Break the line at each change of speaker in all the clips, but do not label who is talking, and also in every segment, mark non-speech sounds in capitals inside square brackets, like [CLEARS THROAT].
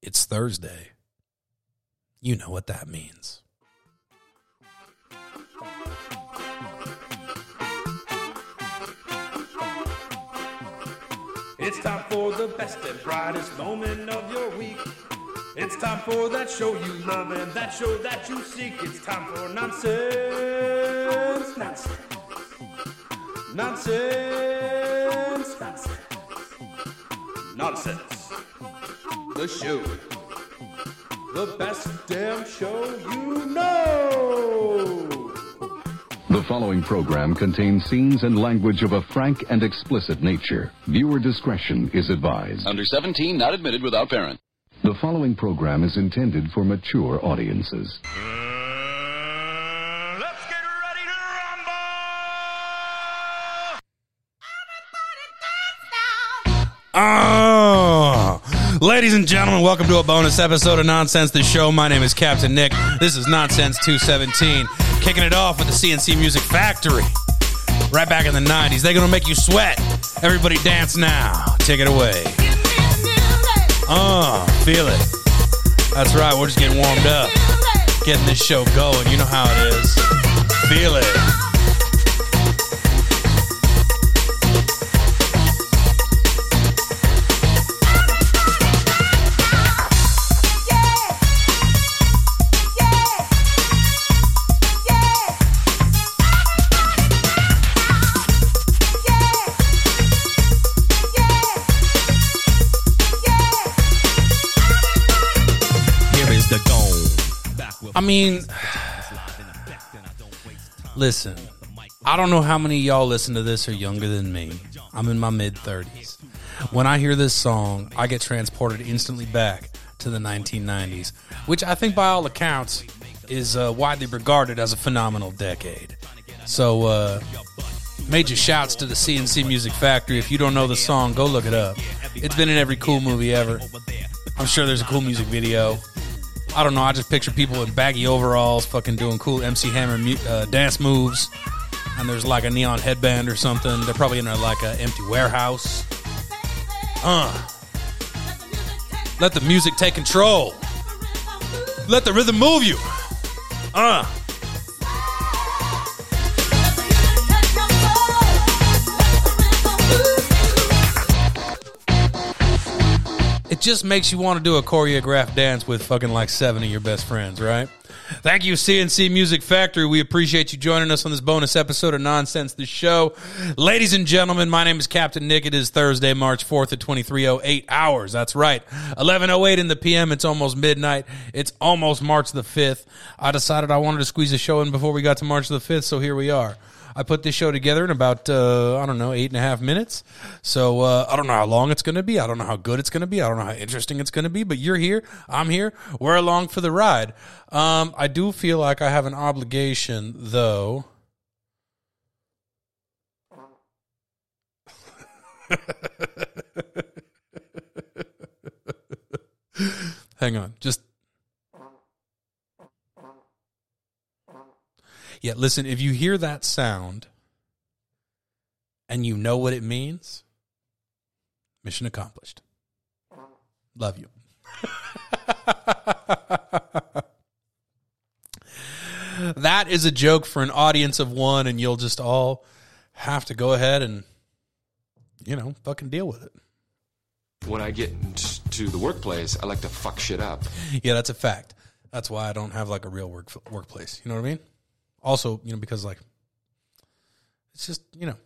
It's Thursday. You know what that means.
It's time for the best and brightest moment of your week. It's time for that show you love and that show that you seek. It's time for nonsense, nonsense, nonsense, nonsense, nonsense. The show, the best damn show you know.
The following program contains scenes and language of a frank and explicit nature. Viewer discretion is advised.
Under 17, not admitted without parent.
The following program is intended for mature audiences.
Uh, ladies and gentlemen, welcome to a bonus episode of Nonsense the Show. My name is Captain Nick. This is Nonsense 217. Kicking it off with the C+C Music Factory. Right back in the 90s. They're going to make you sweat. Everybody dance now. Take it away. Oh, feel it. That's right. We're just getting warmed up. Getting this show going. You know how it is. Feel it. I mean, listen, I don't know how many y'all listen to this are younger than me. I'm in my mid 30s. When I hear this song, I get transported instantly back to the 1990s, which I think, by all accounts, is uh, widely regarded as a phenomenal decade. So, uh, major shouts to the C+C Music Factory. If you don't know the song, go look it up. It's been in every cool movie ever. I'm sure there's a cool music video. I don't know. I just picture people in baggy overalls, fucking doing cool MC Hammer uh, dance moves, and there's like a neon headband or something. They're probably in a, like an empty warehouse. Uh, let the music take control. Let the rhythm move you. Uh. Just makes you want to do a choreographed dance with fucking like seven of your best friends, right? Thank you, C+C Music Factory. We appreciate you joining us on this bonus episode of Nonsense the Show. Ladies and gentlemen, my name is Captain Nick. It is Thursday, March 4th at 2308 hours. That's right. 1108 in the PM. It's almost midnight. It's almost March the 5th. I decided I wanted to squeeze a show in before we got to March the 5th, so here we are. I put this show together in about uh, I don't know eight and a half minutes. So uh, I don't know how long it's going to be. I don't know how good it's going to be. I don't know how interesting it's going to be. But you're here. I'm here. We're along for the ride. Um, I do feel like I have an obligation, though. [LAUGHS] Hang on, just Yeah, listen, if you hear that sound and you know what it means, mission accomplished. Love you. [LAUGHS] that is a joke for an audience of one, and you'll just all have to go ahead and, you know, fucking deal with it.
when I get to the workplace, I like to fuck shit up.
Yeah, that's a fact. That's why I don't have like a real work workplace. You know what I mean? Also, you know, because like it's just you know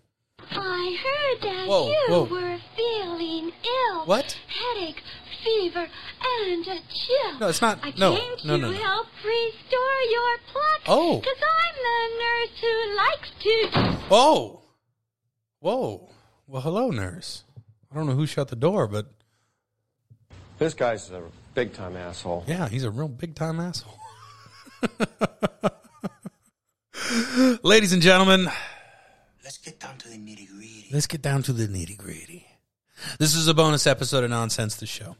I heard that
Whoa,
you
whoa.
were feeling ill.
What?
Headache, fever, and a chill.
No, it's not-
I
no,
came
no,
to
no, no.
help restore your pluck.
Oh.
Because I'm the nurse who likes to.
oh whoa well hello nurse. I don't know who shut the door, but
This guy's a big time asshole.
yeah, he's a real big time asshole. [LAUGHS] Ladies and gentlemen,
Let's get down to the nitty gritty.
let's get down to the nitty gritty. This is a bonus episode of Nonsense the Show.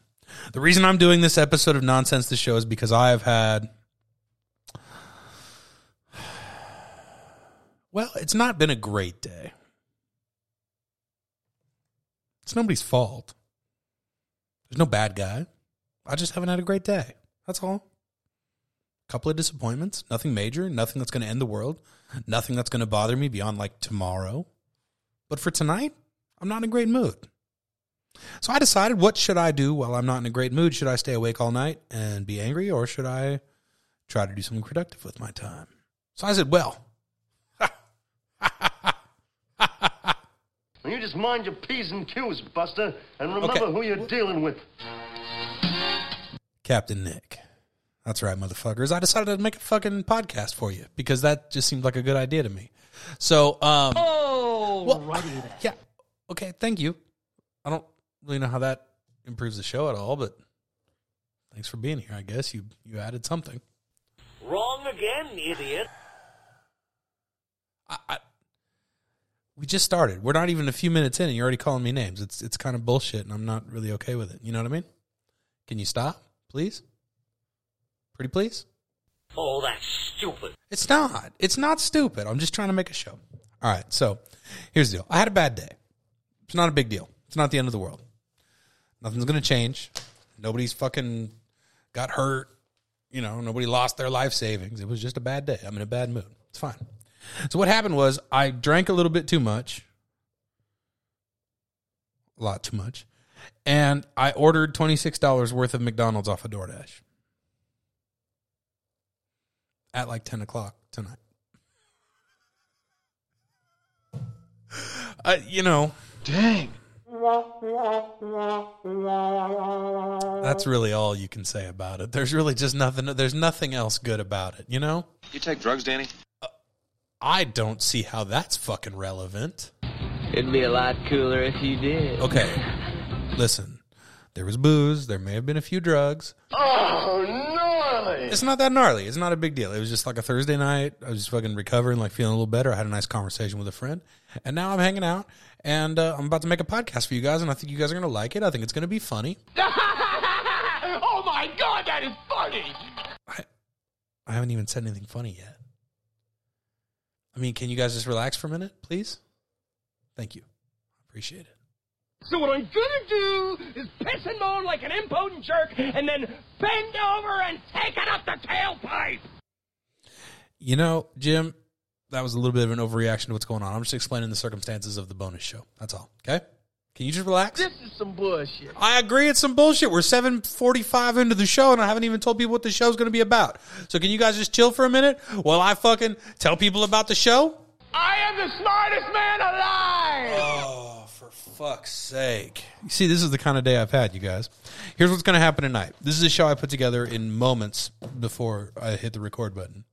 The reason I'm doing this episode of Nonsense the Show is because I have had. Well, it's not been a great day. It's nobody's fault. There's no bad guy. I just haven't had a great day. That's all. Couple of disappointments, nothing major, nothing that's going to end the world, nothing that's going to bother me beyond like tomorrow. But for tonight, I'm not in a great mood. So I decided, what should I do while I'm not in a great mood? Should I stay awake all night and be angry, or should I try to do something productive with my time? So I said, well, [LAUGHS]
You just mind your P's and Q's, Buster, and remember
Okay.
who you're dealing with.
Captain Nick. That's right, motherfuckers. I decided to make a fucking podcast for you because that just seemed like a good idea to me. So, um,
Oh, [SIGHS]
yeah, okay, thank you. I don't really know how that improves the show at all, but thanks for being here. I guess you you added something.
Wrong again, idiot.
I, I, we just started. We're not even a few minutes in, and you're already calling me names. It's it's kind of bullshit, and I'm not really okay with it. You know what I mean? Can you stop, please? Pretty please.
Oh, that's stupid.
It's not. It's not stupid. I'm just trying to make a show. All right. So here's the deal. I had a bad day. It's not a big deal. It's not the end of the world. Nothing's going to change. Nobody's fucking got hurt. You know, nobody lost their life savings. It was just a bad day. I'm in a bad mood. It's fine. So what happened was I drank a little bit too much. A lot too much. And I ordered $26 worth of McDonald's off of DoorDash at like 10 o'clock tonight. Uh, you know,
Dang.
that's really all you can say about it. There's really just nothing, there's nothing else good about it, you know?
You take drugs, Danny?
I don't see how that's fucking relevant.
It'd be a lot cooler if you did.
Okay, listen, there was booze, there may have been a few drugs.
Oh, gnarly.
It's not that gnarly. It's not a big deal. It was just like a Thursday night. I was just fucking recovering, like feeling a little better. I had a nice conversation with a friend, and now I'm hanging out, and uh, I'm about to make a podcast for you guys, and I think you guys are gonna like it. I think it's gonna be funny. [LAUGHS]
oh my god, that is funny.
I I haven't even said anything funny yet. I mean, can you guys just relax for a minute, please? Thank you. I appreciate it.
So what I'm gonna do is piss and moan like an impotent jerk and then bend over and take it up the tailpipe.
You know, Jim, that was a little bit of an overreaction to what's going on. I'm just explaining the circumstances of the bonus show. That's all. Okay? Can you just relax?
This is some bullshit.
I agree it's some bullshit. We're 745 into the show and I haven't even told people what the show's going to be about. So can you guys just chill for a minute while I fucking tell people about the show?
I am the smartest man alive.
Oh, fuck's sake. You see, this is the kind of day I've had, you guys. Here's what's going to happen tonight. This is a show I put together in moments before I hit the record button.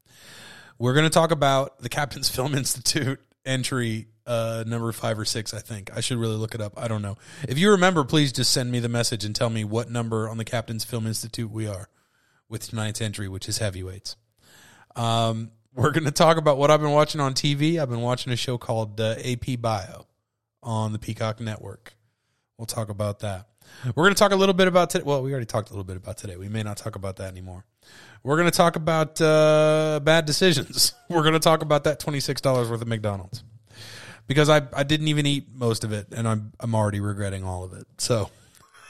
We're going to talk about the Captain's [LAUGHS] Film Institute entry uh, number five or six, I think. I should really look it up. I don't know. If you remember, please just send me the message and tell me what number on the Captain's Film Institute we are with tonight's entry, which is heavyweights. Um, we're going to talk about what I've been watching on TV. I've been watching a show called uh, AP Bio on the Peacock Network. We'll talk about that. We're going to talk a little bit about today. Well, we already talked a little bit about today. We may not talk about that anymore. We're going to talk about uh, bad decisions. [LAUGHS] We're going to talk about that $26 worth of McDonald's because I, I didn't even eat most of it and I'm, I'm already regretting all of it. So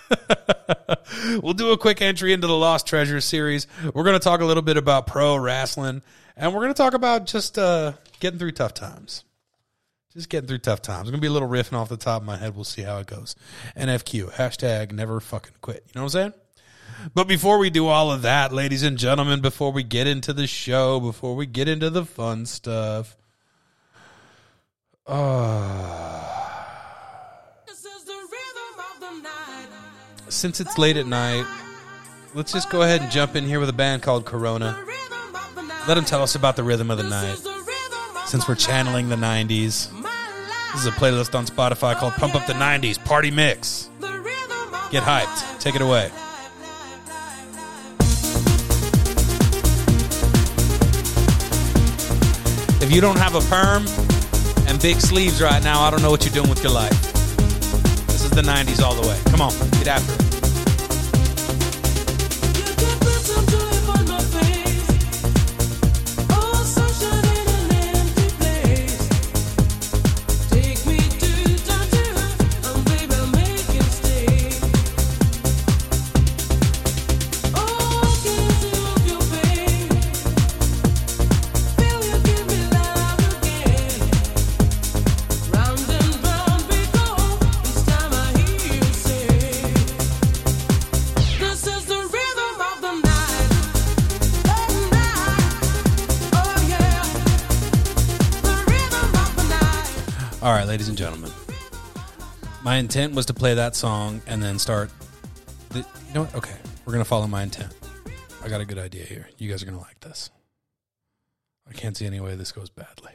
[LAUGHS] we'll do a quick entry into the Lost Treasures series. We're going to talk a little bit about pro wrestling and we're going to talk about just uh, getting through tough times. Just getting through tough times. It's going to be a little riffing off the top of my head. We'll see how it goes. NFQ, hashtag never fucking quit. You know what I'm saying? But before we do all of that, ladies and gentlemen, before we get into the show, before we get into the fun stuff, uh, since it's late at night, let's just go ahead and jump in here with a band called Corona. Let them tell us about the rhythm of the night. Since we're channeling the 90s, this is a playlist on Spotify called Pump Up the 90s Party Mix. Get hyped. Take it away. If you don't have a perm and big sleeves right now, I don't know what you're doing with your life. This is the 90s all the way. Come on, get after it. Intent was to play that song and then start. The, you know what? Okay, we're gonna follow my intent. I got a good idea here. You guys are gonna like this. I can't see any way this goes badly.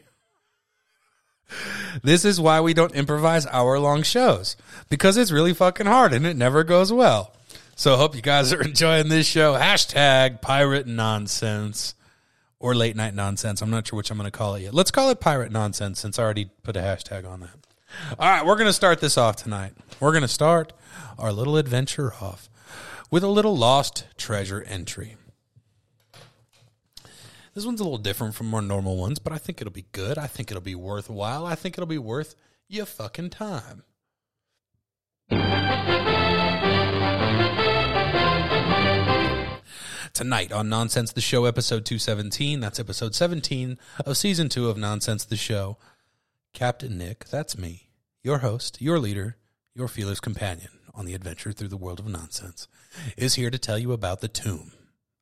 This is why we don't improvise hour long shows because it's really fucking hard and it never goes well. So I hope you guys are [LAUGHS] enjoying this show. Hashtag pirate nonsense or late night nonsense. I'm not sure which I'm going to call it yet. Let's call it pirate nonsense since I already put a hashtag on that. All right, we're going to start this off tonight. We're going to start our little adventure off with a little lost treasure entry. This one's a little different from our normal ones, but I think it'll be good. I think it'll be worthwhile. I think it'll be worth your fucking time. Tonight on Nonsense the Show, episode 217, that's episode 17 of season 2 of Nonsense the Show. Captain Nick, that's me, your host, your leader, your feeler's companion on the adventure through the world of nonsense, is here to tell you about the tomb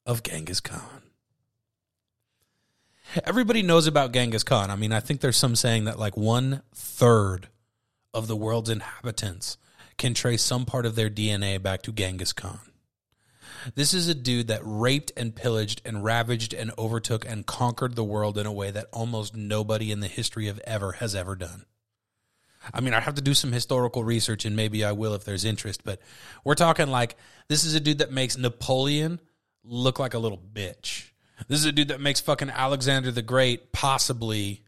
of Genghis Khan. Everybody knows about Genghis Khan. I mean, I think there's some saying that like one third of the world's inhabitants can trace some part of their DNA back to Genghis Khan. This is a dude that raped and pillaged and ravaged and overtook and conquered the world in a way that almost nobody in the history of ever has ever done. I mean, I have to do some historical research and maybe I will if there's interest, but we're talking like this is a dude that makes Napoleon look like a little bitch. This is a dude that makes fucking Alexander the Great possibly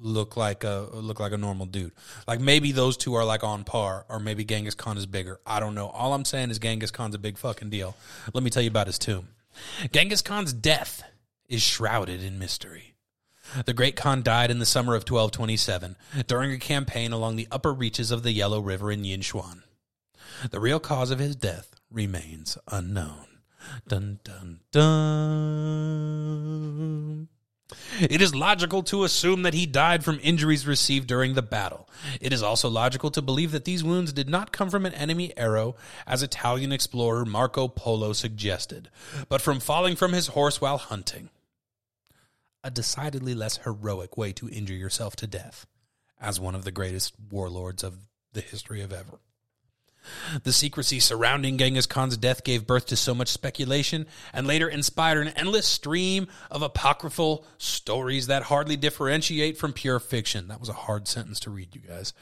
look like a look like a normal dude. Like maybe those two are like on par, or maybe Genghis Khan is bigger. I don't know. All I'm saying is Genghis Khan's a big fucking deal. Let me tell you about his tomb. Genghis Khan's death is shrouded in mystery. The great Khan died in the summer of 1227 during a campaign along the upper reaches of the Yellow River in Yinchuan. The real cause of his death remains unknown. Dun dun dun. It is logical to assume that he died from injuries received during the battle. It is also logical to believe that these wounds did not come from an enemy arrow, as Italian explorer Marco Polo suggested, but from falling from his horse while hunting. A decidedly less heroic way to injure yourself to death, as one of the greatest warlords of the history of ever. The secrecy surrounding Genghis Khan's death gave birth to so much speculation and later inspired an endless stream of apocryphal stories that hardly differentiate from pure fiction. That was a hard sentence to read, you guys.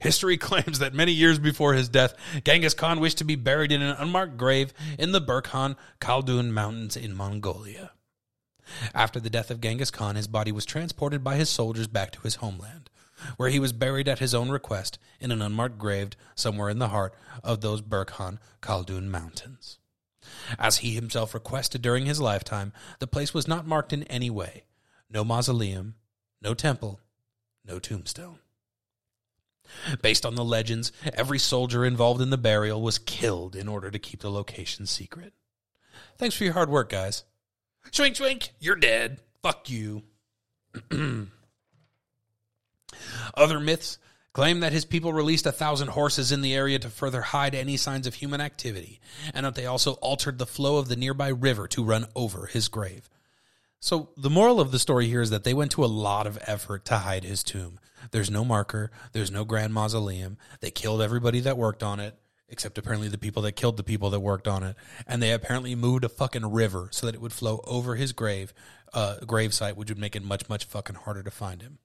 History [LAUGHS] claims that many years before his death, Genghis Khan wished to be buried in an unmarked grave in the Burkhan Khaldun Mountains in Mongolia. After the death of Genghis Khan, his body was transported by his soldiers back to his homeland where he was buried at his own request in an unmarked grave somewhere in the heart of those Burkhan Khaldun mountains. As he himself requested during his lifetime, the place was not marked in any way no mausoleum, no temple, no tombstone. Based on the legends, every soldier involved in the burial was killed in order to keep the location secret. Thanks for your hard work, guys. Swink, swink, you're dead. Fuck you. [CLEARS THROAT] Other myths claim that his people released a thousand horses in the area to further hide any signs of human activity, and that they also altered the flow of the nearby river to run over his grave. So, the moral of the story here is that they went to a lot of effort to hide his tomb. There's no marker, there's no grand mausoleum. They killed everybody that worked on it, except apparently the people that killed the people that worked on it. And they apparently moved a fucking river so that it would flow over his grave, uh, grave site, which would make it much, much fucking harder to find him.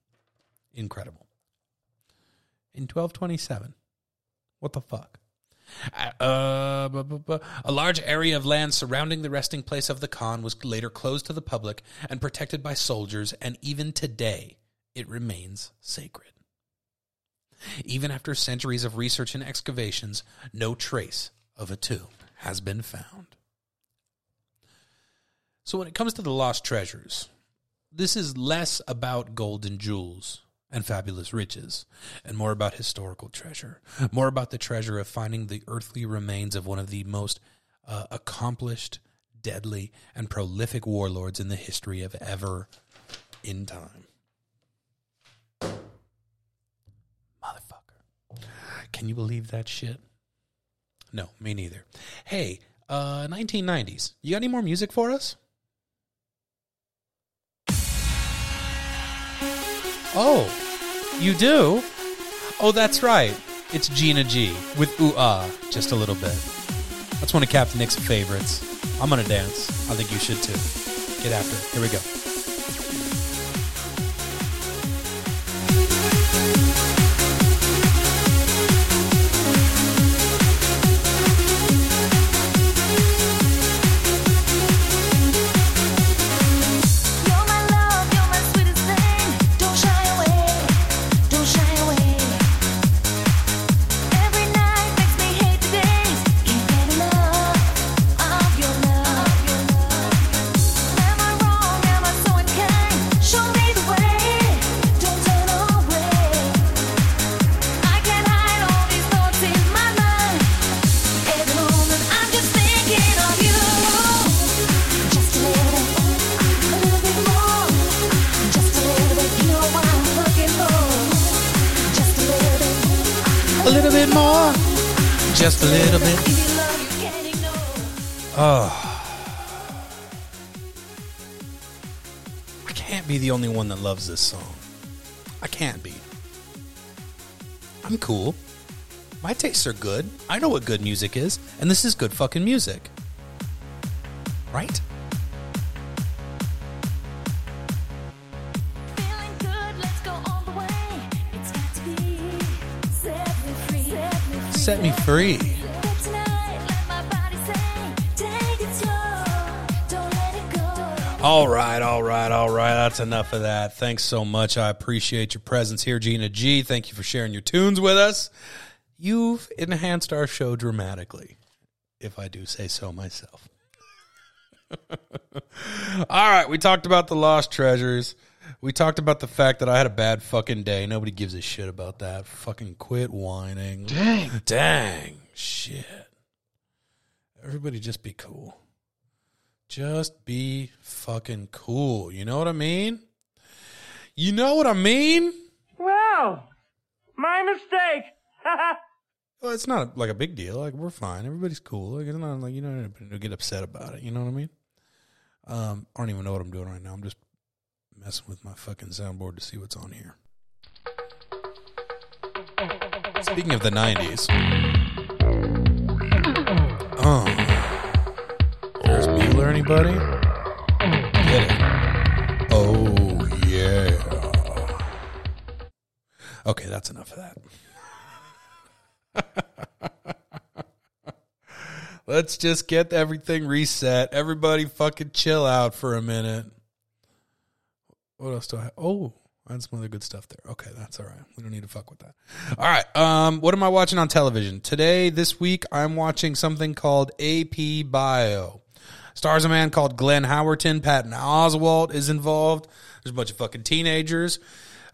Incredible. In 1227. What the fuck? Uh, bu- bu- bu- a large area of land surrounding the resting place of the Khan was later closed to the public and protected by soldiers, and even today it remains sacred. Even after centuries of research and excavations, no trace of a tomb has been found. So, when it comes to the lost treasures, this is less about gold and jewels and fabulous riches, and more about historical treasure, more about the treasure of finding the earthly remains of one of the most uh, accomplished, deadly, and prolific warlords in the history of ever in time. Motherfucker. Can you believe that shit? No, me neither. Hey, uh, 1990s. You got any more music for us? Oh, you do? Oh, that's right. It's Gina G with Ooh Ah, just a little bit. That's one of Captain Nick's favorites. I'm gonna dance. I think you should too. Get after it. Here we go. This song. I can't be. I'm cool. My tastes are good. I know what good music is, and this is good fucking music. Right?
Good, let's go all the way. It's got to be. Set me. Set me free.
Set me free. All right, all right, all right. That's enough of that. Thanks so much. I appreciate your presence here, Gina G. Thank you for sharing your tunes with us. You've enhanced our show dramatically, if I do say so myself. [LAUGHS] all right, we talked about the lost treasures. We talked about the fact that I had a bad fucking day. Nobody gives a shit about that. Fucking quit whining.
Dang.
Dang. Shit. Everybody just be cool. Just be fucking cool. You know what I mean? You know what I mean?
Well, my mistake. [LAUGHS]
Well, it's not like a big deal. Like we're fine. Everybody's cool. Like it's not like you don't get upset about it. You know what I mean? Um, I don't even know what I'm doing right now. I'm just messing with my fucking soundboard to see what's on here. Speaking of the '90s, oh, Anybody? Get it? Oh yeah. Okay, that's enough of that. [LAUGHS] Let's just get everything reset. Everybody fucking chill out for a minute. What else do I have? Oh, I had some other good stuff there. Okay, that's all right. We don't need to fuck with that. All right. Um, what am I watching on television? Today, this week, I'm watching something called AP Bio. Stars a man called Glenn Howerton. Patton Oswalt is involved. There's a bunch of fucking teenagers.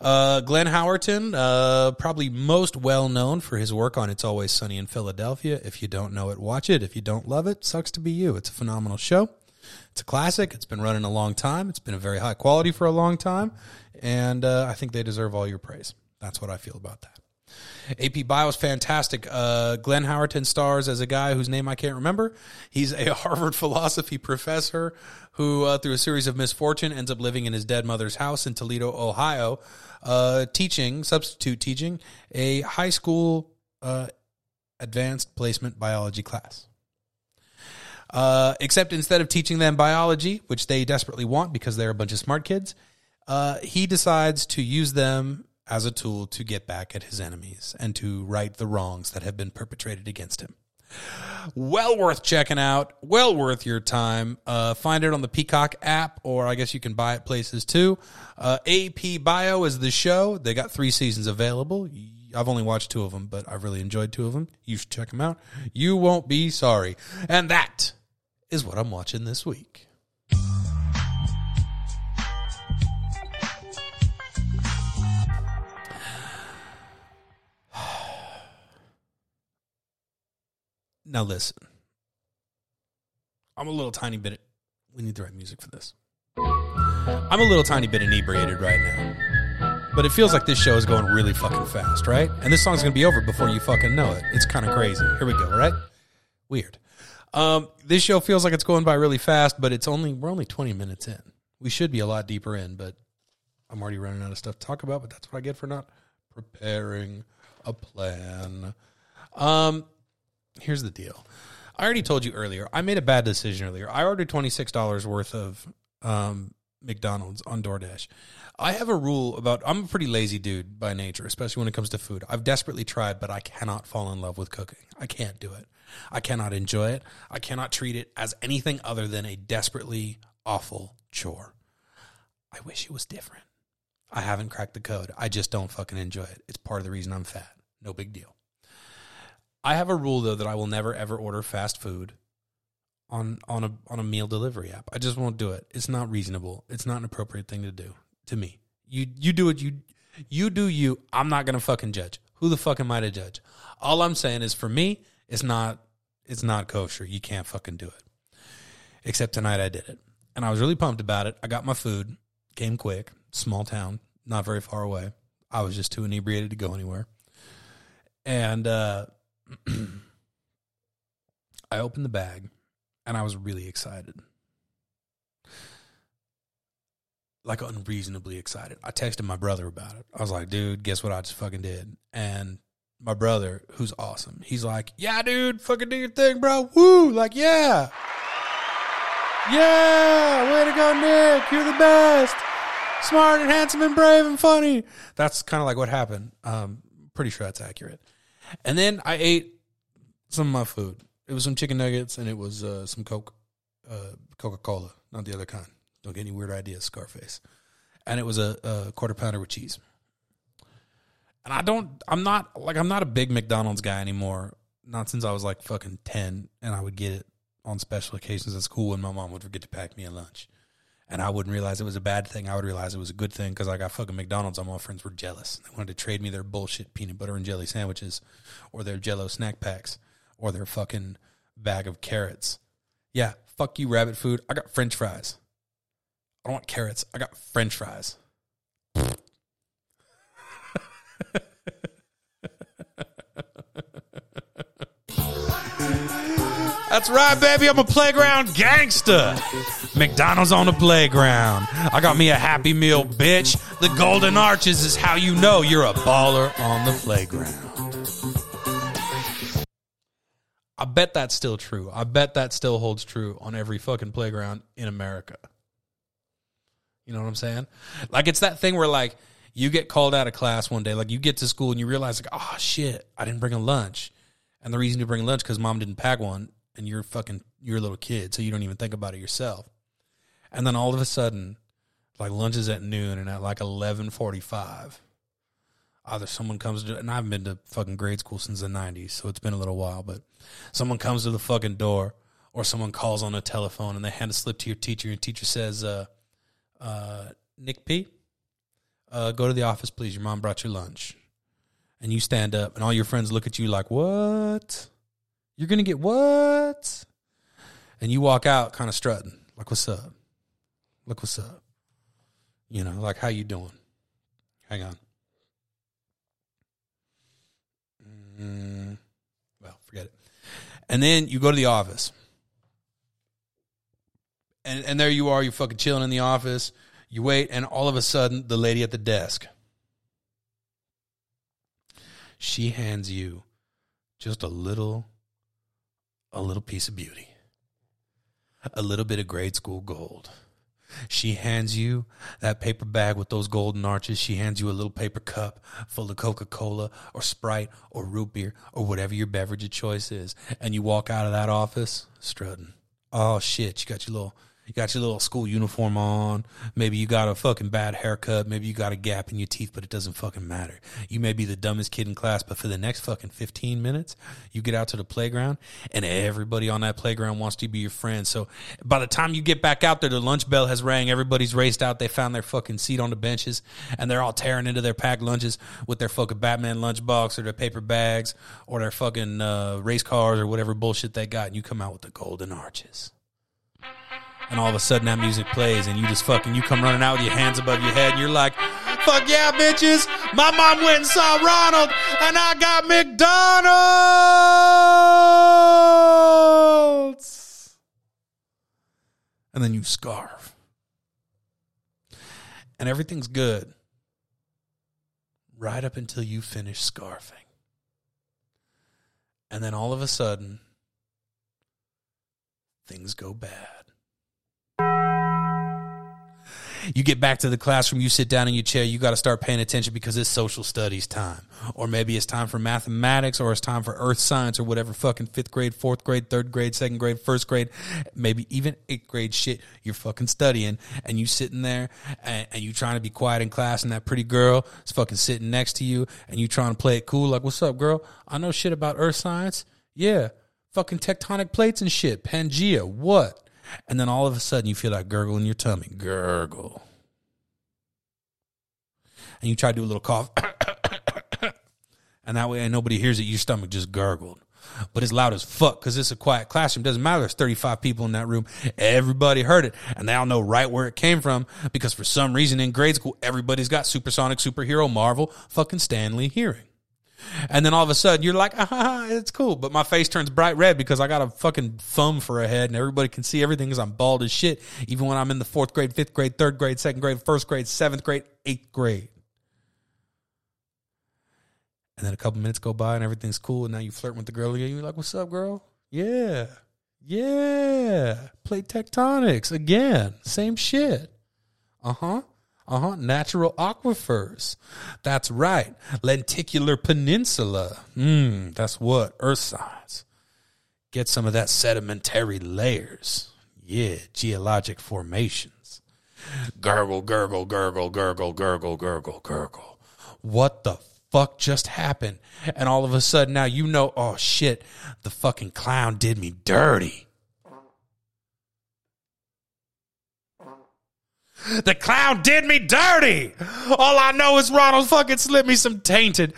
Uh, Glenn Howerton, uh, probably most well known for his work on It's Always Sunny in Philadelphia. If you don't know it, watch it. If you don't love it, sucks to be you. It's a phenomenal show. It's a classic. It's been running a long time. It's been a very high quality for a long time. And uh, I think they deserve all your praise. That's what I feel about that. AP Bio is fantastic. Uh, Glenn Howerton stars as a guy whose name I can't remember. He's a [LAUGHS] Harvard philosophy professor who, uh, through a series of misfortune, ends up living in his dead mother's house in Toledo, Ohio, uh, teaching, substitute teaching, a high school uh, advanced placement biology class. Uh, except instead of teaching them biology, which they desperately want because they're a bunch of smart kids, uh, he decides to use them as a tool to get back at his enemies and to right the wrongs that have been perpetrated against him. Well worth checking out. Well worth your time. Uh, find it on the Peacock app, or I guess you can buy it places too. Uh, AP Bio is the show. They got three seasons available. I've only watched two of them, but I've really enjoyed two of them. You should check them out. You won't be sorry. And that is what I'm watching this week. Now listen. I'm a little tiny bit. We need the right music for this. I'm a little tiny bit inebriated right now. But it feels like this show is going really fucking fast, right? And this song's gonna be over before you fucking know it. It's kind of crazy. Here we go, right? Weird. Um, this show feels like it's going by really fast, but it's only we're only 20 minutes in. We should be a lot deeper in, but I'm already running out of stuff to talk about. But that's what I get for not preparing. a plan. Um, here's the deal. I already told you earlier. I made a bad decision earlier. I ordered twenty six dollars worth of um, McDonald's on DoorDash. I have a rule about. I'm a pretty lazy dude by nature, especially when it comes to food. I've desperately tried, but I cannot fall in love with cooking. I can't do it. I cannot enjoy it. I cannot treat it as anything other than a desperately awful chore. I wish it was different. I haven't cracked the code. I just don't fucking enjoy it. It's part of the reason I'm fat. No big deal. I have a rule though that I will never ever order fast food on on a on a meal delivery app. I just won't do it. It's not reasonable. It's not an appropriate thing to do to me. You you do it you you do you. I'm not gonna fucking judge. Who the fuck am I to judge? All I'm saying is for me, it's not it's not kosher. You can't fucking do it. Except tonight I did it. And I was really pumped about it. I got my food, came quick, small town, not very far away. I was just too inebriated to go anywhere. And uh [CLEARS THROAT] I opened the bag and I was really excited. Like unreasonably excited. I texted my brother about it. I was like, dude, guess what I just fucking did? And my brother, who's awesome, he's like, yeah, dude, fucking do your thing, bro. Woo! Like, yeah. Yeah! Way to go, Nick. You're the best. Smart and handsome and brave and funny. That's kind of like what happened. Um, pretty sure that's accurate. And then I ate some of my food. It was some chicken nuggets and it was uh, some Coke, uh, Coca Cola, not the other kind. Don't get any weird ideas, Scarface. And it was a, a quarter pounder with cheese. And I don't, I'm not like I'm not a big McDonald's guy anymore. Not since I was like fucking ten, and I would get it on special occasions at school, and my mom would forget to pack me a lunch. And I wouldn't realize it was a bad thing. I would realize it was a good thing because I got fucking McDonald's. All my friends were jealous. They wanted to trade me their bullshit peanut butter and jelly sandwiches, or their Jello snack packs, or their fucking bag of carrots. Yeah, fuck you, rabbit food. I got French fries. I don't want carrots. I got French fries. [LAUGHS] That's right, baby. I'm a playground gangster. McDonald's on the playground. I got me a Happy Meal, bitch. The Golden Arches is how you know you're a baller on the playground. I bet that's still true. I bet that still holds true on every fucking playground in America. You know what I'm saying? Like it's that thing where like you get called out of class one day, like you get to school and you realize like, oh shit, I didn't bring a lunch. And the reason you bring lunch because mom didn't pack one and you're fucking you're a little kid, so you don't even think about it yourself. And then all of a sudden, like lunch is at noon and at like eleven forty five, either someone comes to and I've been to fucking grade school since the nineties, so it's been a little while, but someone comes to the fucking door or someone calls on a telephone and they hand a slip to your teacher and teacher says, uh, uh, Nick P, uh, go to the office, please. Your mom brought your lunch. And you stand up and all your friends look at you like, what? You're going to get what? And you walk out kind of strutting, like, what's up? Look what's up. You know, like, how you doing? Hang on. Mm, well, forget it. And then you go to the office. And, and there you are, you're fucking chilling in the office. You wait, and all of a sudden, the lady at the desk, she hands you just a little, a little piece of beauty, a little bit of grade school gold. She hands you that paper bag with those golden arches. She hands you a little paper cup full of Coca Cola or Sprite or root beer or whatever your beverage of choice is. And you walk out of that office strutting. Oh shit, you got your little you got your little school uniform on. Maybe you got a fucking bad haircut. Maybe you got a gap in your teeth, but it doesn't fucking matter. You may be the dumbest kid in class, but for the next fucking 15 minutes, you get out to the playground and everybody on that playground wants to be your friend. So by the time you get back out there, the lunch bell has rang. Everybody's raced out. They found their fucking seat on the benches and they're all tearing into their packed lunches with their fucking Batman lunchbox or their paper bags or their fucking uh, race cars or whatever bullshit they got. And you come out with the golden arches and all of a sudden that music plays and you just fucking you come running out with your hands above your head and you're like fuck yeah bitches. My mom went and saw ronald and i got mcdonald's. And then you scarf. And everything's good. Right up until you finish scarfing. And then all of a sudden, things go bad. You get back to the classroom, you sit down in your chair, you got to start paying attention because it's social studies time. Or maybe it's time for mathematics or it's time for earth science or whatever fucking fifth grade, fourth grade, third grade, second grade, first grade, maybe even eighth grade shit you're fucking studying. And you sitting there and, and you trying to be quiet in class and that pretty girl is fucking sitting next to you and you trying to play it cool like, what's up, girl? I know shit about earth science. Yeah. Fucking tectonic plates and shit. Pangea. What? And then all of a sudden you feel that gurgle in your tummy. Gurgle. And you try to do a little cough. [COUGHS] and that way nobody hears it. Your stomach just gurgled. But it's loud as fuck because it's a quiet classroom. Doesn't matter. There's 35 people in that room. Everybody heard it. And they all know right where it came from because for some reason in grade school, everybody's got supersonic superhero Marvel fucking Stan Lee hearing. And then all of a sudden you're like, ah, it's cool. But my face turns bright red because I got a fucking thumb for a head and everybody can see everything because I'm bald as shit. Even when I'm in the fourth grade, fifth grade, third grade, second grade, first grade, seventh grade, eighth grade. And then a couple minutes go by and everything's cool. And now you flirt with the girl again. You're like, what's up, girl? Yeah. Yeah. Play tectonics again. Same shit. Uh huh. Uh huh. Natural aquifers. That's right. Lenticular peninsula. Hmm. That's what? Earth science. Get some of that sedimentary layers. Yeah. Geologic formations. Gurgle, gurgle, gurgle, gurgle, gurgle, gurgle, gurgle. What the fuck just happened? And all of a sudden now you know, oh shit, the fucking clown did me dirty. The clown did me dirty. All I know is Ronald fucking slipped me some tainted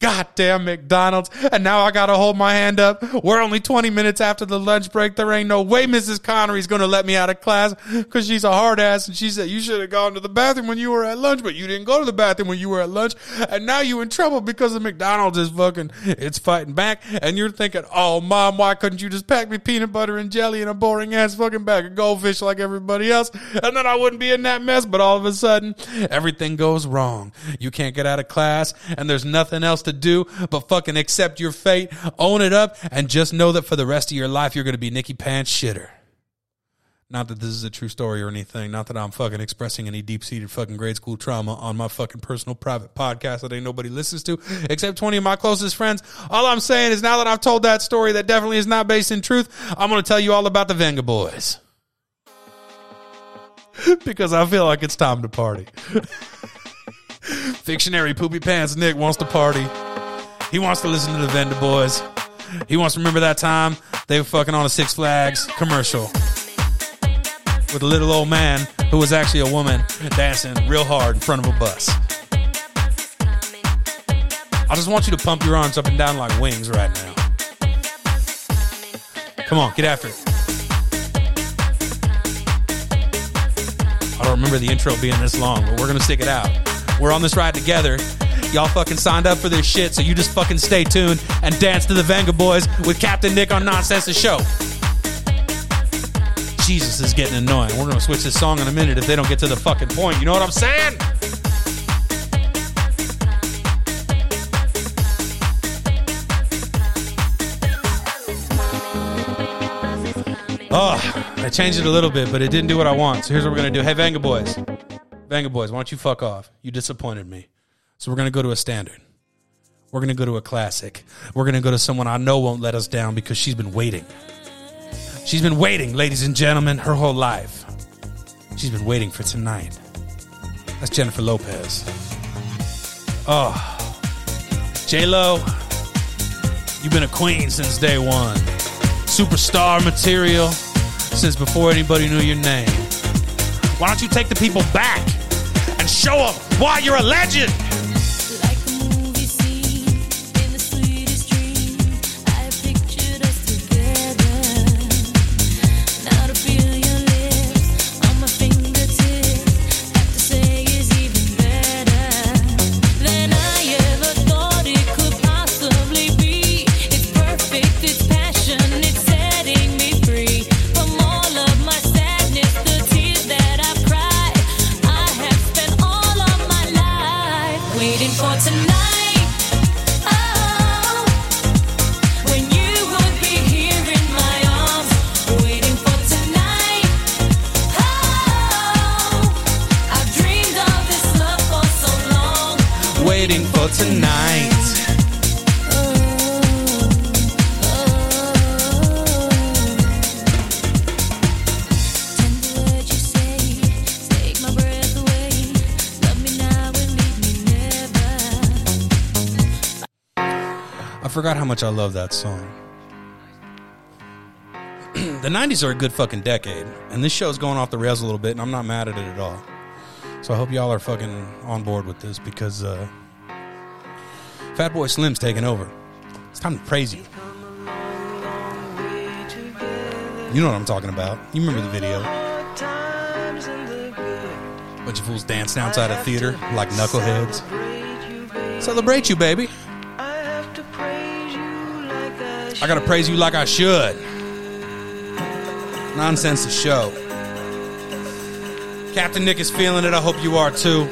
goddamn McDonald's. And now I gotta hold my hand up. We're only 20 minutes after the lunch break. There ain't no way Mrs. Connery's gonna let me out of class because she's a hard ass and she said you should have gone to the bathroom when you were at lunch, but you didn't go to the bathroom when you were at lunch. And now you in trouble because the McDonald's is fucking, it's fighting back. And you're thinking, oh mom, why couldn't you just pack me peanut butter and jelly and a boring ass fucking bag of goldfish like everybody else? And then I wouldn't be in that mess. But all of a sudden, everything goes wrong. You can't get out of class and there's nothing else to do but fucking accept your fate, own it up, and just know that for the rest of your life, you're going to be Nikki Pants shitter. Not that this is a true story or anything. Not that I'm fucking expressing any deep seated fucking grade school trauma on my fucking personal private podcast that ain't nobody listens to except 20 of my closest friends. All I'm saying is now that I've told that story that definitely is not based in truth, I'm going to tell you all about the Venga Boys. [LAUGHS] because I feel like it's time to party. [LAUGHS] Fictionary Poopy Pants Nick wants to party. He wants to listen to the Venga Boys. He wants to remember that time they were fucking on a Six Flags commercial with a little old man who was actually a woman dancing real hard in front of a bus. I just want you to pump your arms up and down like wings right now. Come on, get after it. I don't remember the intro being this long, but we're gonna stick it out. We're on this ride together. Y'all fucking signed up for this shit, so you just fucking stay tuned and dance to the Venga Boys with Captain Nick on Nonsense the Show. Jesus is getting annoying. We're gonna switch this song in a minute if they don't get to the fucking point. You know what I'm saying? Oh, I changed it a little bit, but it didn't do what I want. So here's what we're gonna do. Hey, Venga Boys, Venga Boys, why don't you fuck off? You disappointed me. So we're gonna go to a standard. We're gonna go to a classic. We're gonna go to someone I know won't let us down because she's been waiting. She's been waiting, ladies and gentlemen, her whole life. She's been waiting for tonight. That's Jennifer Lopez. Oh, J Lo, you've been a queen since day one. Superstar material since before anybody knew your name. Why don't you take the people back and show them why you're a legend? Much I love that song. [CLEARS THROAT] the 90s are a good fucking decade, and this show's going off the rails a little bit, and I'm not mad at it at all. So I hope y'all are fucking on board with this because uh, Fatboy Slim's taking over. It's time to praise you. You know what I'm talking about. You remember the video. Bunch of fools dancing outside a theater like knuckleheads. Celebrate you, baby. I gotta praise you like I should. Nonsense to show. Captain Nick is feeling it. I hope you are too.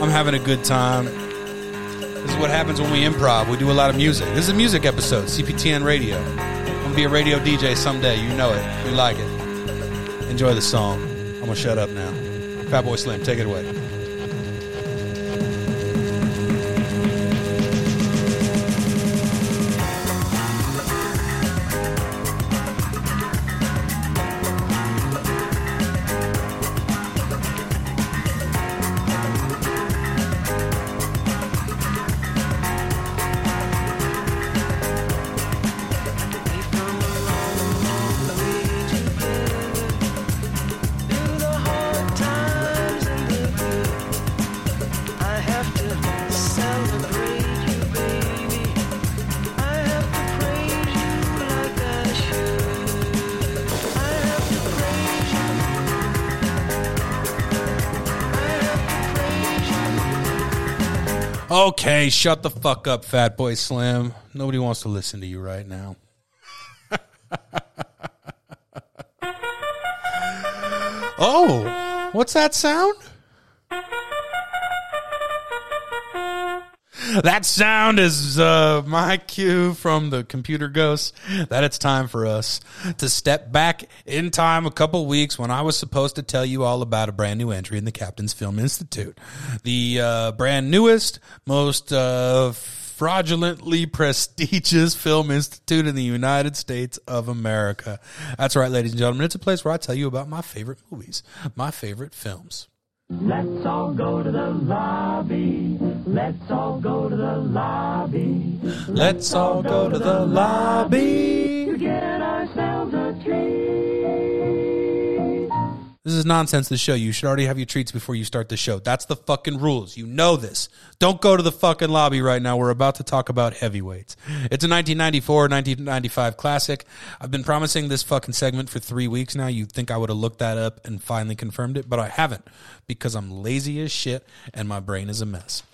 I'm having a good time. This is what happens when we improv. We do a lot of music. This is a music episode, CPTN Radio. I'm gonna be a radio DJ someday. You know it. You like it. Enjoy the song. I'm gonna shut up now. Fatboy Slim, take it away. Okay, shut the fuck up, Fatboy Slim. Nobody wants to listen to you right now. [LAUGHS] oh, what's that sound? That sound is uh, my cue from the computer ghosts that it's time for us to step back in time a couple weeks when I was supposed to tell you all about a brand new entry in the Captain's Film Institute. The uh, brand newest, most uh, fraudulently prestigious [LAUGHS] film institute in the United States of America. That's right, ladies and gentlemen. It's a place where I tell you about my favorite movies, my favorite films.
Let's all go to the lobby. Let's all go to the lobby.
Let's all go to the lobby.
To get ourselves a treat.
This is nonsense, the show. You should already have your treats before you start the show. That's the fucking rules. You know this. Don't go to the fucking lobby right now. We're about to talk about heavyweights. It's a 1994, 1995 classic. I've been promising this fucking segment for three weeks now. You'd think I would have looked that up and finally confirmed it, but I haven't because I'm lazy as shit and my brain is a mess.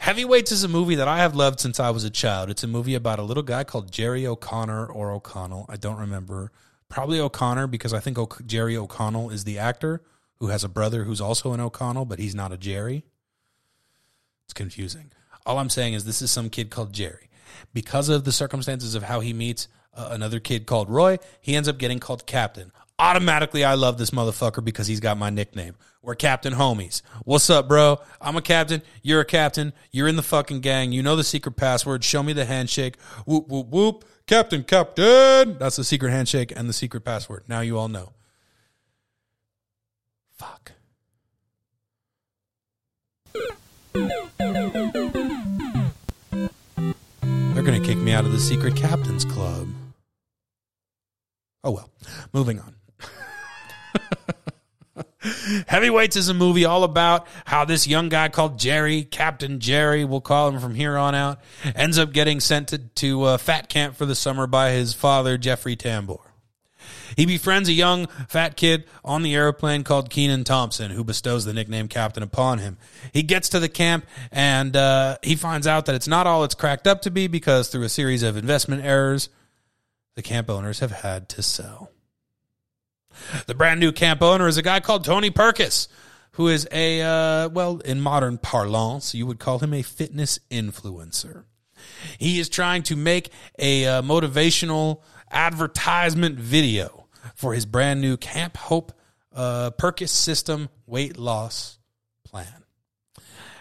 Heavyweights is a movie that I have loved since I was a child. It's a movie about a little guy called Jerry O'Connor or O'Connell. I don't remember. Probably O'Connor because I think o- Jerry O'Connell is the actor who has a brother who's also an O'Connell, but he's not a Jerry. It's confusing. All I'm saying is this is some kid called Jerry. Because of the circumstances of how he meets uh, another kid called Roy, he ends up getting called Captain. Automatically, I love this motherfucker because he's got my nickname. We're Captain Homies. What's up, bro? I'm a captain. You're a captain. You're in the fucking gang. You know the secret password. Show me the handshake. Whoop, whoop, whoop. Captain, Captain. That's the secret handshake and the secret password. Now you all know. Fuck. They're going to kick me out of the secret captain's club. Oh well. Moving on. [LAUGHS] Heavyweights is a movie all about how this young guy called Jerry, Captain Jerry, we'll call him from here on out, ends up getting sent to, to uh, fat camp for the summer by his father, Jeffrey Tambor. He befriends a young fat kid on the airplane called Kenan Thompson, who bestows the nickname Captain upon him. He gets to the camp and uh, he finds out that it's not all it's cracked up to be because through a series of investment errors, the camp owners have had to sell. The brand new camp owner is a guy called Tony Perkis, who is a, uh, well, in modern parlance, you would call him a fitness influencer. He is trying to make a uh, motivational advertisement video for his brand new Camp Hope uh, Perkis System weight loss plan.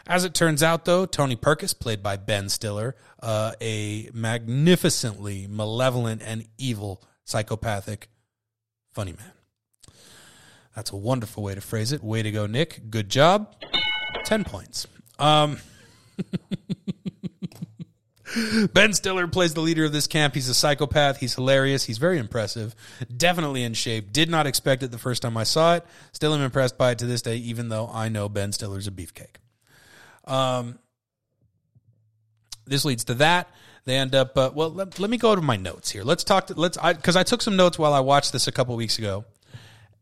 As it turns out, though, Tony Perkis, played by Ben Stiller, uh, a magnificently malevolent and evil psychopathic funny man. That's a wonderful way to phrase it. Way to go, Nick. Good job. 10 points. Um, [LAUGHS] Ben Stiller plays the leader of this camp. He's a psychopath. He's hilarious. He's very impressive. Definitely in shape. Did not expect it the first time I saw it. Still am impressed by it to this day, even though I know Ben Stiller's a beefcake. Um, this leads to that. They end up. Uh, well, let, let me go to my notes here. Let's talk. To, let's because I, took some notes while I watched this a couple weeks ago,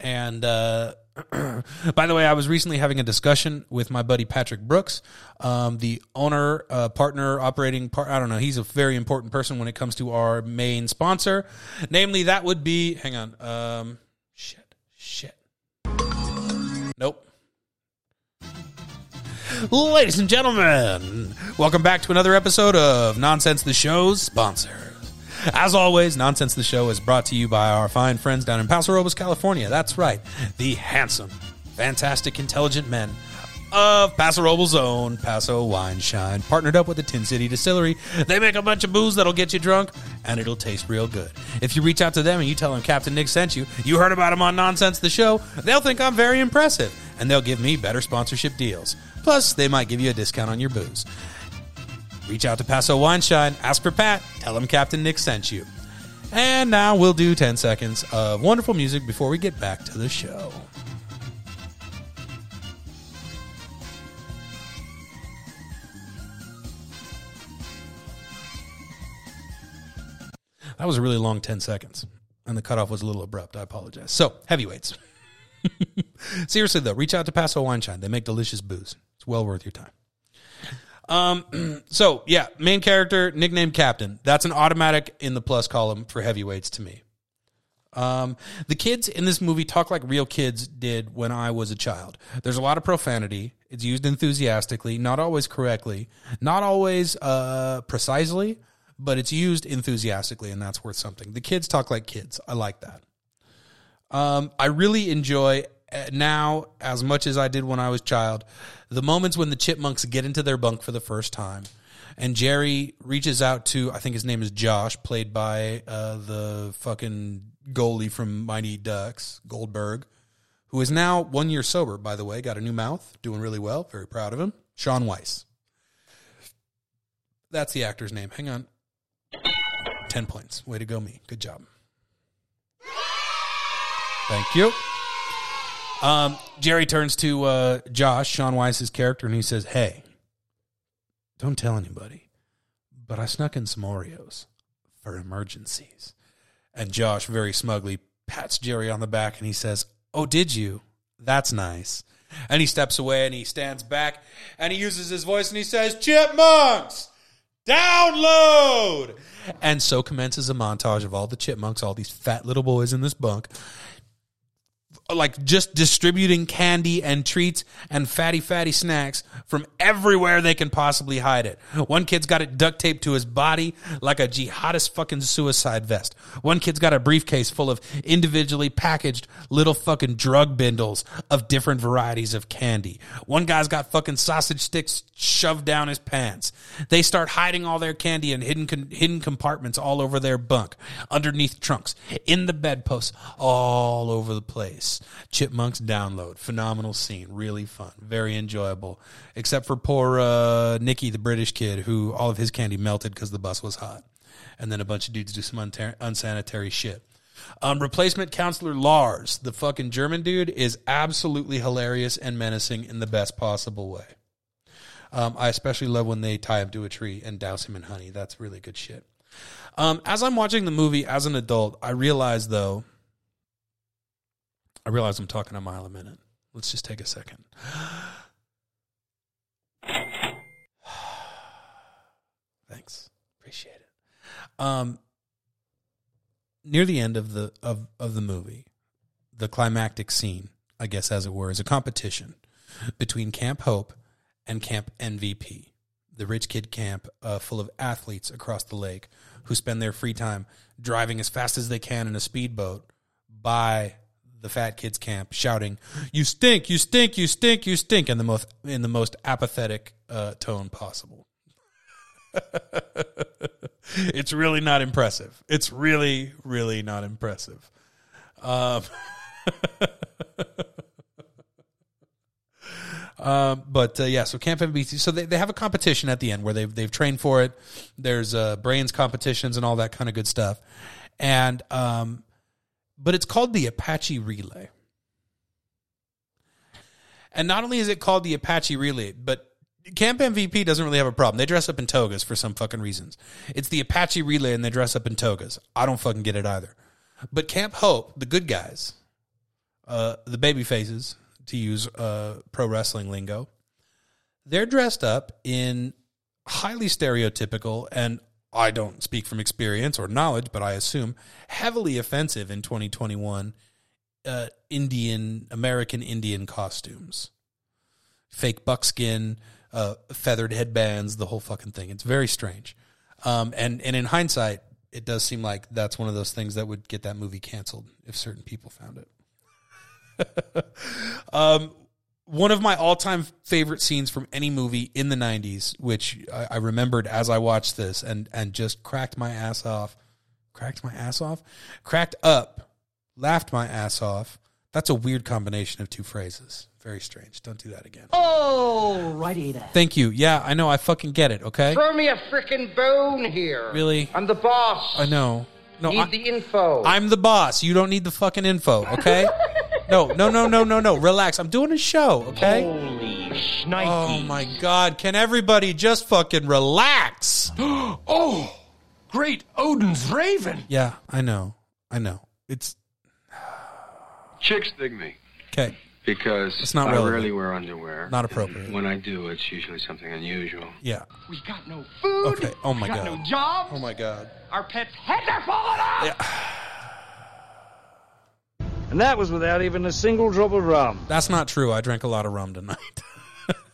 and uh, [CLEARS THROAT] by the way, I was recently having a discussion with my buddy Patrick Brooks, um, the owner, uh, partner, operating part. I don't know. He's a very important person when it comes to our main sponsor. Namely, that would be. Hang on. Um, shit. Shit. Nope. Ladies and gentlemen, welcome back to another episode of Nonsense the Show's sponsors. As always, Nonsense the Show is brought to you by our fine friends down in Paso Robles, California. That's right, the handsome, fantastic, intelligent men of Paso Robles' own Paso Wine Shine, partnered up with the Tin City Distillery. They make a bunch of booze that'll get you drunk, and it'll taste real good. If you reach out to them and you tell them Captain Nick sent you, you heard about him on Nonsense the Show, they'll think I'm very impressive, and they'll give me better sponsorship deals. Plus, they might give you a discount on your booze. Reach out to Paso Wine Shine, ask for Pat, tell him Captain Nick sent you. And now we'll do 10 seconds of wonderful music before we get back to the show. That was a really long 10 seconds, and the cutoff was a little abrupt. I apologize. So, heavyweights. [LAUGHS] Seriously, though, reach out to Paso Wine Shine. They make delicious booze. It's well worth your time. Um, [CLEARS THROAT] so yeah, main character, nickname Captain. That's an automatic in the plus column for heavyweights to me. Um, the kids in this movie talk like real kids did when I was a child. There's a lot of profanity. It's used enthusiastically, not always correctly, not always uh, precisely, but it's used enthusiastically, and that's worth something. The kids talk like kids. I like that. Um, I really enjoy now as much as I did when I was child the moments when the chipmunks get into their bunk for the first time and Jerry reaches out to I think his name is Josh played by uh, the fucking goalie from Mighty Ducks Goldberg who is now 1 year sober by the way got a new mouth doing really well very proud of him Shaun Weiss. That's the actor's name. Hang on. 10 points. Way to go me. Good job. Thank you. Um, Jerry turns to uh, Josh, Shaun Weiss's character, and he says, Hey, don't tell anybody, but I snuck in some Oreos for emergencies. And Josh very smugly pats Jerry on the back and he says, Oh, did you? That's nice. And he steps away and he stands back and he uses his voice and he says, Chipmunks, download. And so commences a montage of all the chipmunks, all these fat little boys in this bunk, like just distributing candy and treats and fatty fatty snacks from everywhere they can possibly hide it. One kid's got it duct taped to his body like a jihadist fucking suicide vest. One kid's got a briefcase full of individually packaged little fucking drug bindles of different varieties of candy. One guy's got fucking sausage sticks shoved down his pants. They start hiding all their candy in hidden hidden compartments all over their bunk, underneath trunks, in the bedposts, all over the place. Chipmunks download. Phenomenal scene. Really fun. Very enjoyable. Except for poor uh, Nicky, the British kid, who all of his candy melted because the bus was hot. And then a bunch of dudes do some unsanitary shit. Um, replacement counselor Lars, the fucking German dude, is absolutely hilarious and menacing in the best possible way. Um, I especially love when they tie him to a tree and douse him in honey. That's really good shit. Um, as I'm watching the movie as an adult, I realize though, I realize I'm talking a mile a minute. Let's just take a second. [SIGHS] Thanks. Appreciate it. Um, near the end of the of, of the movie, the climactic scene, I guess as it were, is a competition between Camp Hope and Camp MVP, the rich kid camp uh, full of athletes across the lake who spend their free time driving as fast as they can in a speedboat by the fat kids camp shouting, "You stink! You stink! You stink! You stink!" in the most in the most apathetic uh, tone possible. [LAUGHS] it's really not impressive. It's really, really not impressive. Um, [LAUGHS] um, but uh, yeah, so Camp MBC. So they, they have a competition at the end where they've they've trained for it. There's uh, brains competitions and all that kind of good stuff, and um, but it's called the Apache Relay. And not only is it called the Apache Relay, but Camp MVP doesn't really have a problem. They dress up in togas for some fucking reasons. It's the Apache Relay and they dress up in togas. I don't fucking get it either. But Camp Hope, the good guys, uh, the baby faces, to use uh, pro wrestling lingo, they're dressed up in highly stereotypical and I don't speak from experience or knowledge, but I assume heavily offensive in 2021 uh, Indian, American Indian costumes. Fake buckskin, uh, feathered headbands, the whole fucking thing. It's very strange. Um, and, and in hindsight, it does seem like that's one of those things that would get that movie canceled if certain people found it. [LAUGHS] um, one of my all-time favorite scenes from any movie in the 90s which I, I remembered as i watched this and and just cracked my ass off cracked my ass off cracked up laughed my ass off that's a weird combination of two phrases very strange don't do that again
Oh, righty then.
thank you yeah i know i fucking get it okay
Throw me a frickin' bone here.
Really?
I'm the boss.
i know no
Need
I,
the info.
i'm the boss you don't need the fucking info okay [LAUGHS] no no no no no no relax i'm doing a show okay
Holy
Oh my god, can everybody just fucking relax? [GASPS]
oh, great Odin's Raven.
Yeah, I know. I know. It's [SIGHS]
Chicks dig me
okay.
because
It's not
I
relevant.
rarely wear underwear.
Not appropriate.
And when I do, it's usually something unusual.
Yeah.
We got no food.
Okay. Oh my
we got
god.
no jobs.
Oh my god.
Our pets' heads are falling off.
And that was without even a single drop of rum.
That's not true. I drank a lot of rum tonight.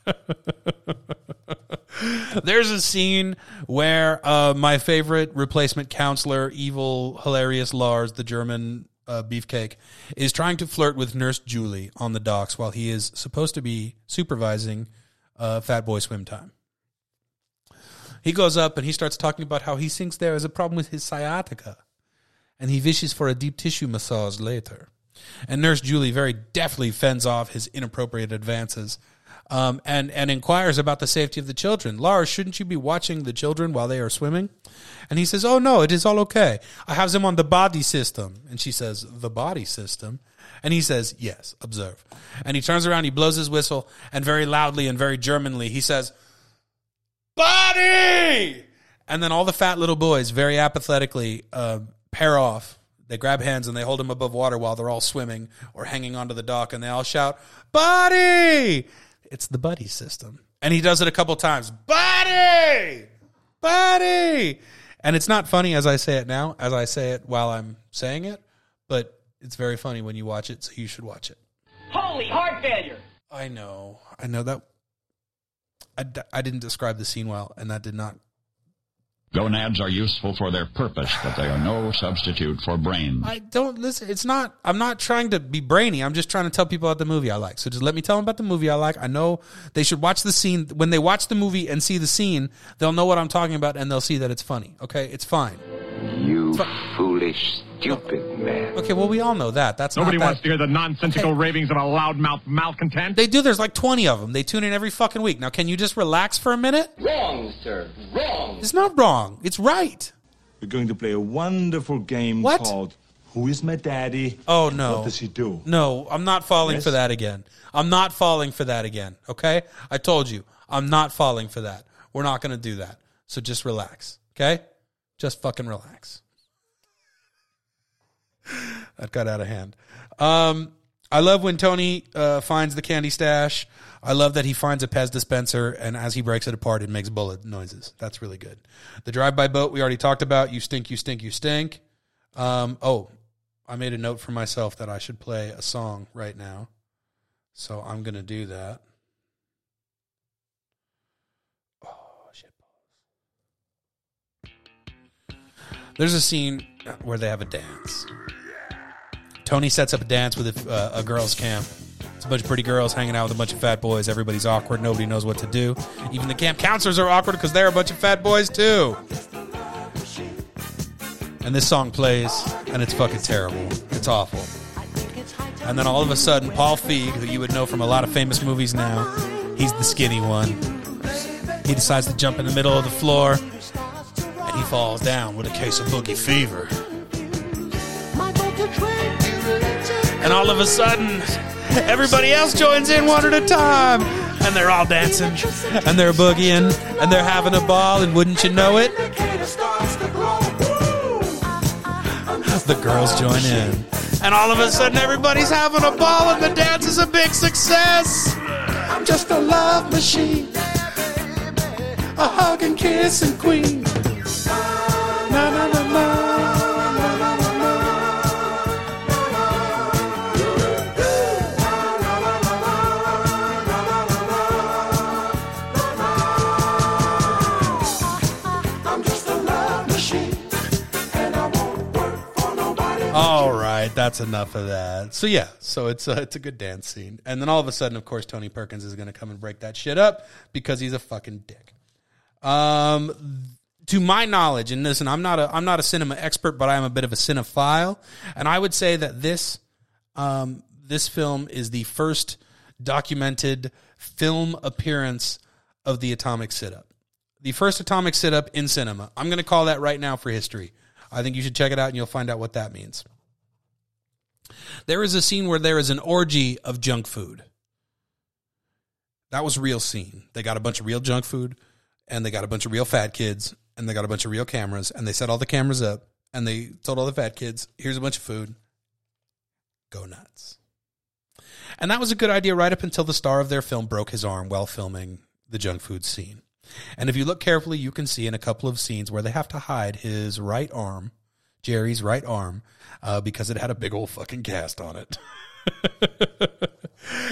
[LAUGHS] There's a scene where uh, my favorite replacement counselor, evil, hilarious Lars, the German uh, beefcake, is trying to flirt with Nurse Julie on the docks while he is supposed to be supervising uh, Fat Boy Swim Time. He goes up and he starts talking about how he thinks there is a problem with his sciatica and he wishes for a deep tissue massage later. And Nurse Julie very deftly fends off his inappropriate advances um, and, and inquires about the safety of the children. Lars, shouldn't you be watching the children while they are swimming? And he says, Oh, no, it is all okay. I have them on the body system. And she says, The body system? And he says, Yes, observe. And he turns around, he blows his whistle, and very loudly and very Germanly, he says, Body! And then all the fat little boys very apathetically uh, pair off. They grab hands and they hold him above water while they're all swimming or hanging onto the dock, and they all shout, Buddy! It's the buddy system. And he does it a couple times. Buddy! Buddy! And it's not funny as I say it now, as I say it while I'm saying it, but it's very funny when you watch it, so you should watch it.
Holy heart failure.
I know. I know that. I, I didn't describe the scene well, and that did not.
Gonads are useful for their purpose, but they are no substitute for brains.
I don't listen. It's not. I'm not trying to be brainy. I'm just trying to tell people about the movie I like. So just let me tell them about the movie I like. I know they should watch the scene. When they watch the movie and see the scene, they'll know what I'm talking about, and they'll see that it's funny. Okay, it's fine.
You foolish, stupid man.
Okay, well we all know that. That's
Nobody
not that- Nobody
wants to hear the nonsensical ravings of a loudmouth malcontent.
They do. There's like 20 of them. They tune in every fucking week. Now, can you just relax for a minute?
Wrong, sir. Wrong.
It's not wrong. It's right.
We're going to play a wonderful game
What?
called Who is My Daddy?
Oh no.
What does he do?
No, I'm not falling
Yes?
for that again. I'm not falling for that again. Okay? I told you. I'm not falling for that. We're not going to do that. So just relax. Okay? Just fucking relax. [LAUGHS] that got out of hand. Um, I love when Tony uh, finds the candy stash. I love that he finds a Pez dispenser, and as he breaks it apart, it makes bullet noises. That's really good. The drive-by boat we already talked about. You stink, you stink, you stink. Um, oh, I made a note for myself that I should play a song right now, so I'm gonna do that. There's a scene where they have a dance. Tony sets up a dance with a, uh, a girls' camp. It's a bunch of pretty girls hanging out with a bunch of fat boys. Everybody's awkward. Nobody knows what to do. Even the camp counselors are awkward because they're a bunch of fat boys too. And this song plays, and it's fucking terrible. It's awful. And then all of a sudden, Paul Feig, who you would know from a lot of famous movies now, he's the skinny one. He decides to jump in the middle of the floor, falls down with a case of boogie fever. And all of a sudden, everybody else joins in one at a time. And they're all dancing, and they're boogieing, and they're having a ball, and wouldn't you know it? The girls join in. And all of a sudden, everybody's having a ball, and the dance is a big success. I'm just a love machine, a hug and kiss and queen. That's enough of that. So yeah, so it's a, it's a good dance scene, and then all of a sudden, of course, Tony Perkins is going to come and break that shit up because he's a fucking dick. Um, to my knowledge, and listen, I'm not a I'm not a cinema expert, but I am a bit of a cinephile, and I would say that this um this film is the first documented film appearance of the atomic sit up. The first atomic sit up in cinema. I'm going to call that right now for history. I think you should check it out and you'll find out what that means. There is a scene where there is an orgy of junk food. That was real scene. They got a bunch of real junk food and they got a bunch of real fat kids and they got a bunch of real cameras and they set all the cameras up and they told all the fat kids, here's a bunch of food. Go nuts. And that was a good idea right up until the star of their film broke his arm while filming the junk food scene. And if you look carefully, you can see in a couple of scenes where they have to hide his right arm, Jerry's right arm, uh, because it had a big old fucking cast on it. [LAUGHS]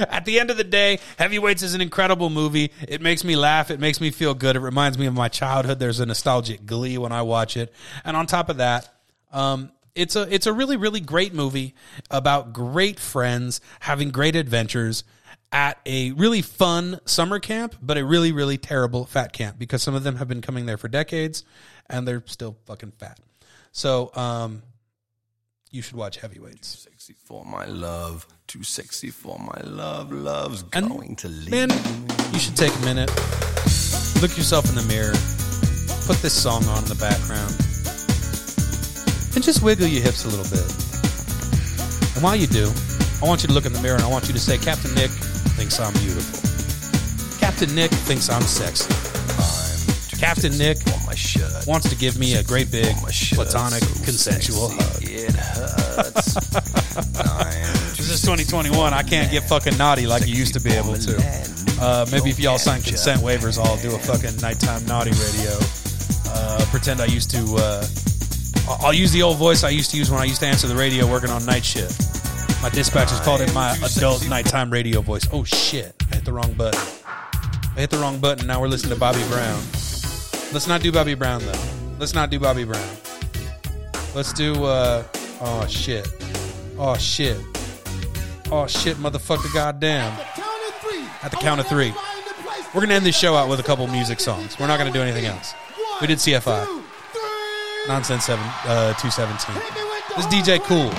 At the end of the day, Heavyweights is an incredible movie. It makes me laugh. It makes me feel good. It reminds me of my childhood. There's a nostalgic glee when I watch it. And on top of that, um, it's a it's a really really great movie about great friends having great adventures at a really fun summer camp, but a really really terrible fat camp because some of them have been coming there for decades and they're still fucking fat. So, um, you should watch Heavyweights.
Too Sexy for my love, too sexy for my love. Love's
And,
going to leave.
Man, you should take a minute, look yourself in the mirror, put this song on in the background, and just wiggle your hips a little bit. And while you do, I want you to look in the mirror and I want you to say, Captain Nick thinks I'm beautiful. Captain Nick thinks I'm sexy. Captain Nick wants to give me a great big platonic consensual hug.
It hurts. [LAUGHS]
This is 2021. I can't get fucking naughty like you used to be able to. Uh, maybe if y'all sign consent waivers, I'll do a fucking nighttime naughty radio. Uh, pretend I used to. Uh, I'll- I'll use the old voice I used to use when I used to answer the radio working on night shift. My dispatchers called it my adult nighttime radio voice. Oh shit! I hit the wrong button. I hit the wrong button. Now we're listening to Bobby Brown. Let's not do Bobby Brown though. Let's not do Bobby Brown. Let's do. uh Oh shit! Oh shit! Oh shit! Motherfucker! Goddamn! At the count of three, we're gonna end this show out with a couple music songs. We're not gonna do anything else. We did CFI. Nonsense seven uh, two seventeen. This is DJ Cool.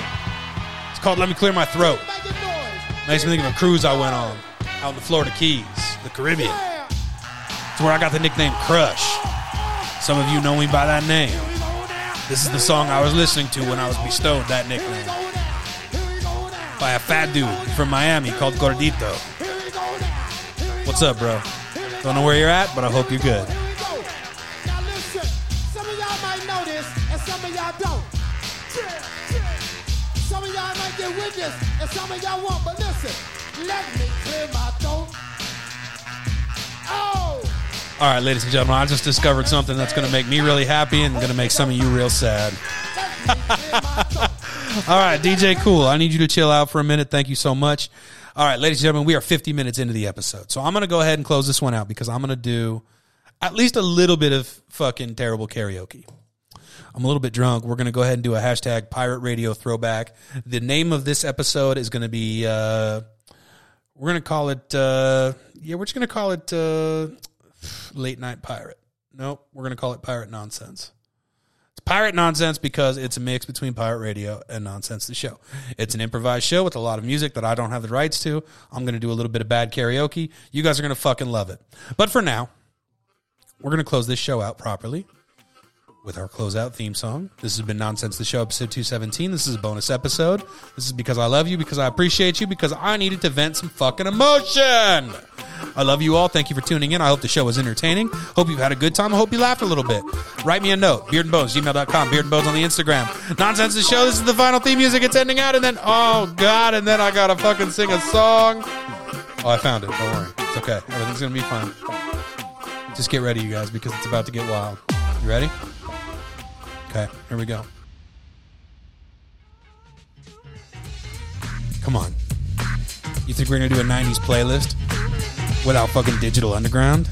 It's called "Let Me Clear My Throat." Makes me think of a cruise I went on out in the Florida Keys, the Caribbean. It's where I got the nickname Crush. Some of you know me by that name. This is the song I was listening to when I was bestowed that nickname by a fat dude from Miami called Gordito. What's up, bro? Don't know where you're at, but I hope you're good.
And some of y'all don't. Some of y'all might get with this, and some of y'all won't. But listen, let me clear my throat. Oh,
All right, ladies and gentlemen, I just discovered something that's going to make me really happy and going to make some of you real sad. [LAUGHS] All right, DJ Cool, I need you to chill out for a minute. Thank you so much. All right, ladies and gentlemen, we are 50 minutes into the episode. So I'm going to go ahead and close this one out because I'm going to do at least a little bit of fucking terrible karaoke. I'm a little bit drunk. We're going to go ahead and do a hashtag pirate radio throwback. The name of this episode is going to be, uh, we're going to call it, uh, yeah, we're just going to call it uh, Late Night Pirate. Nope, we're going to call it Pirate Nonsense. It's Pirate Nonsense because it's a mix between Pirate Radio and Nonsense the Show. It's an improvised show with a lot of music that I don't have the rights to. I'm going to do a little bit of bad karaoke. You guys are going to fucking love it. But for now, we're going to close this show out properly with our closeout theme song. This has been Nonsense the Show, episode 217. This is a bonus episode. This is because I love you, because I appreciate you, because I needed to vent some fucking emotion. I love you all. Thank you for tuning in. I hope the show was entertaining. Hope you've had a good time. I hope you laughed a little bit. Write me a note. Beardandbones, gmail.com. Beardandbones on the Instagram. Nonsense the Show. This is the final theme music. It's ending out. And then, oh, God. And then I got to fucking sing a song. Oh, I found it. Don't worry. It's okay. Everything's going to be fine. Just get ready, you guys, because it's about to get wild. You ready? Okay, here we go. Come on. You think we're gonna do a 90s playlist without fucking Digital Underground?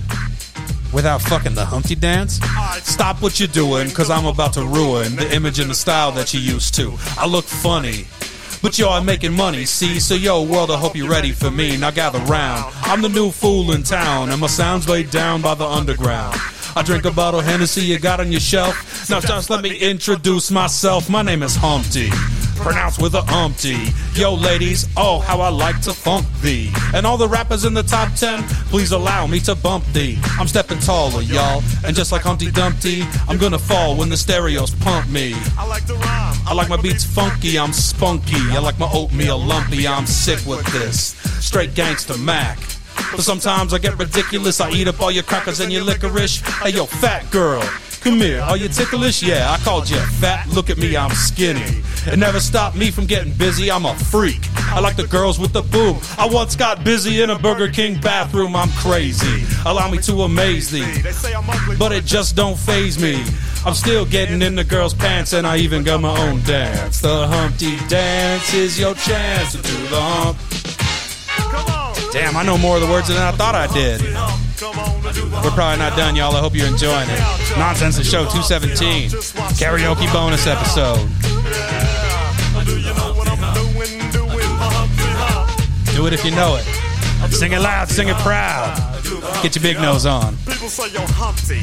Without fucking the Humpty Dance? Stop what you're doing, cause I'm about to ruin the image and the style that you used to. I look funny. But I'm making money, see? So yo, world, I hope you're ready for me. Now gather round. I'm the new fool in town, and my sound's laid down by the underground. I drink a bottle of Hennessy you got on your shelf. Now just let me introduce myself. My name is Humpty, pronounced with a umpty. Yo, ladies, oh how I like to funk thee. And all the rappers in the top ten, please allow me to bump thee. I'm stepping taller, y'all, and just like Humpty Dumpty, I'm gonna fall when the stereos pump me.
I like to rhyme.
I like my beats funky, I'm spunky. I like my oatmeal lumpy, I'm sick with this. Straight gangster Mac. But sometimes I get ridiculous. I eat up all your crackers and your licorice. Hey, yo, fat girl. Come here, are you ticklish? Yeah, I called you fat. Look at me, I'm skinny. It never stopped me from getting busy. I'm a freak. I like the girls with the boob. I once got busy in a Burger King bathroom. I'm crazy. Allow me to amaze thee. But it just don't phase me. I'm still getting in the girls' pants, and I even got my own dance. The Humpty Dance is your chance to do the hump. Damn, I know more of the words than I thought I did. We're probably not done, y'all. I hope you're enjoying it. Nonsense the Show 217. Karaoke bonus episode. Do it if you know it. Sing it loud, sing it proud. Get your big nose on.
People say yo Humpty.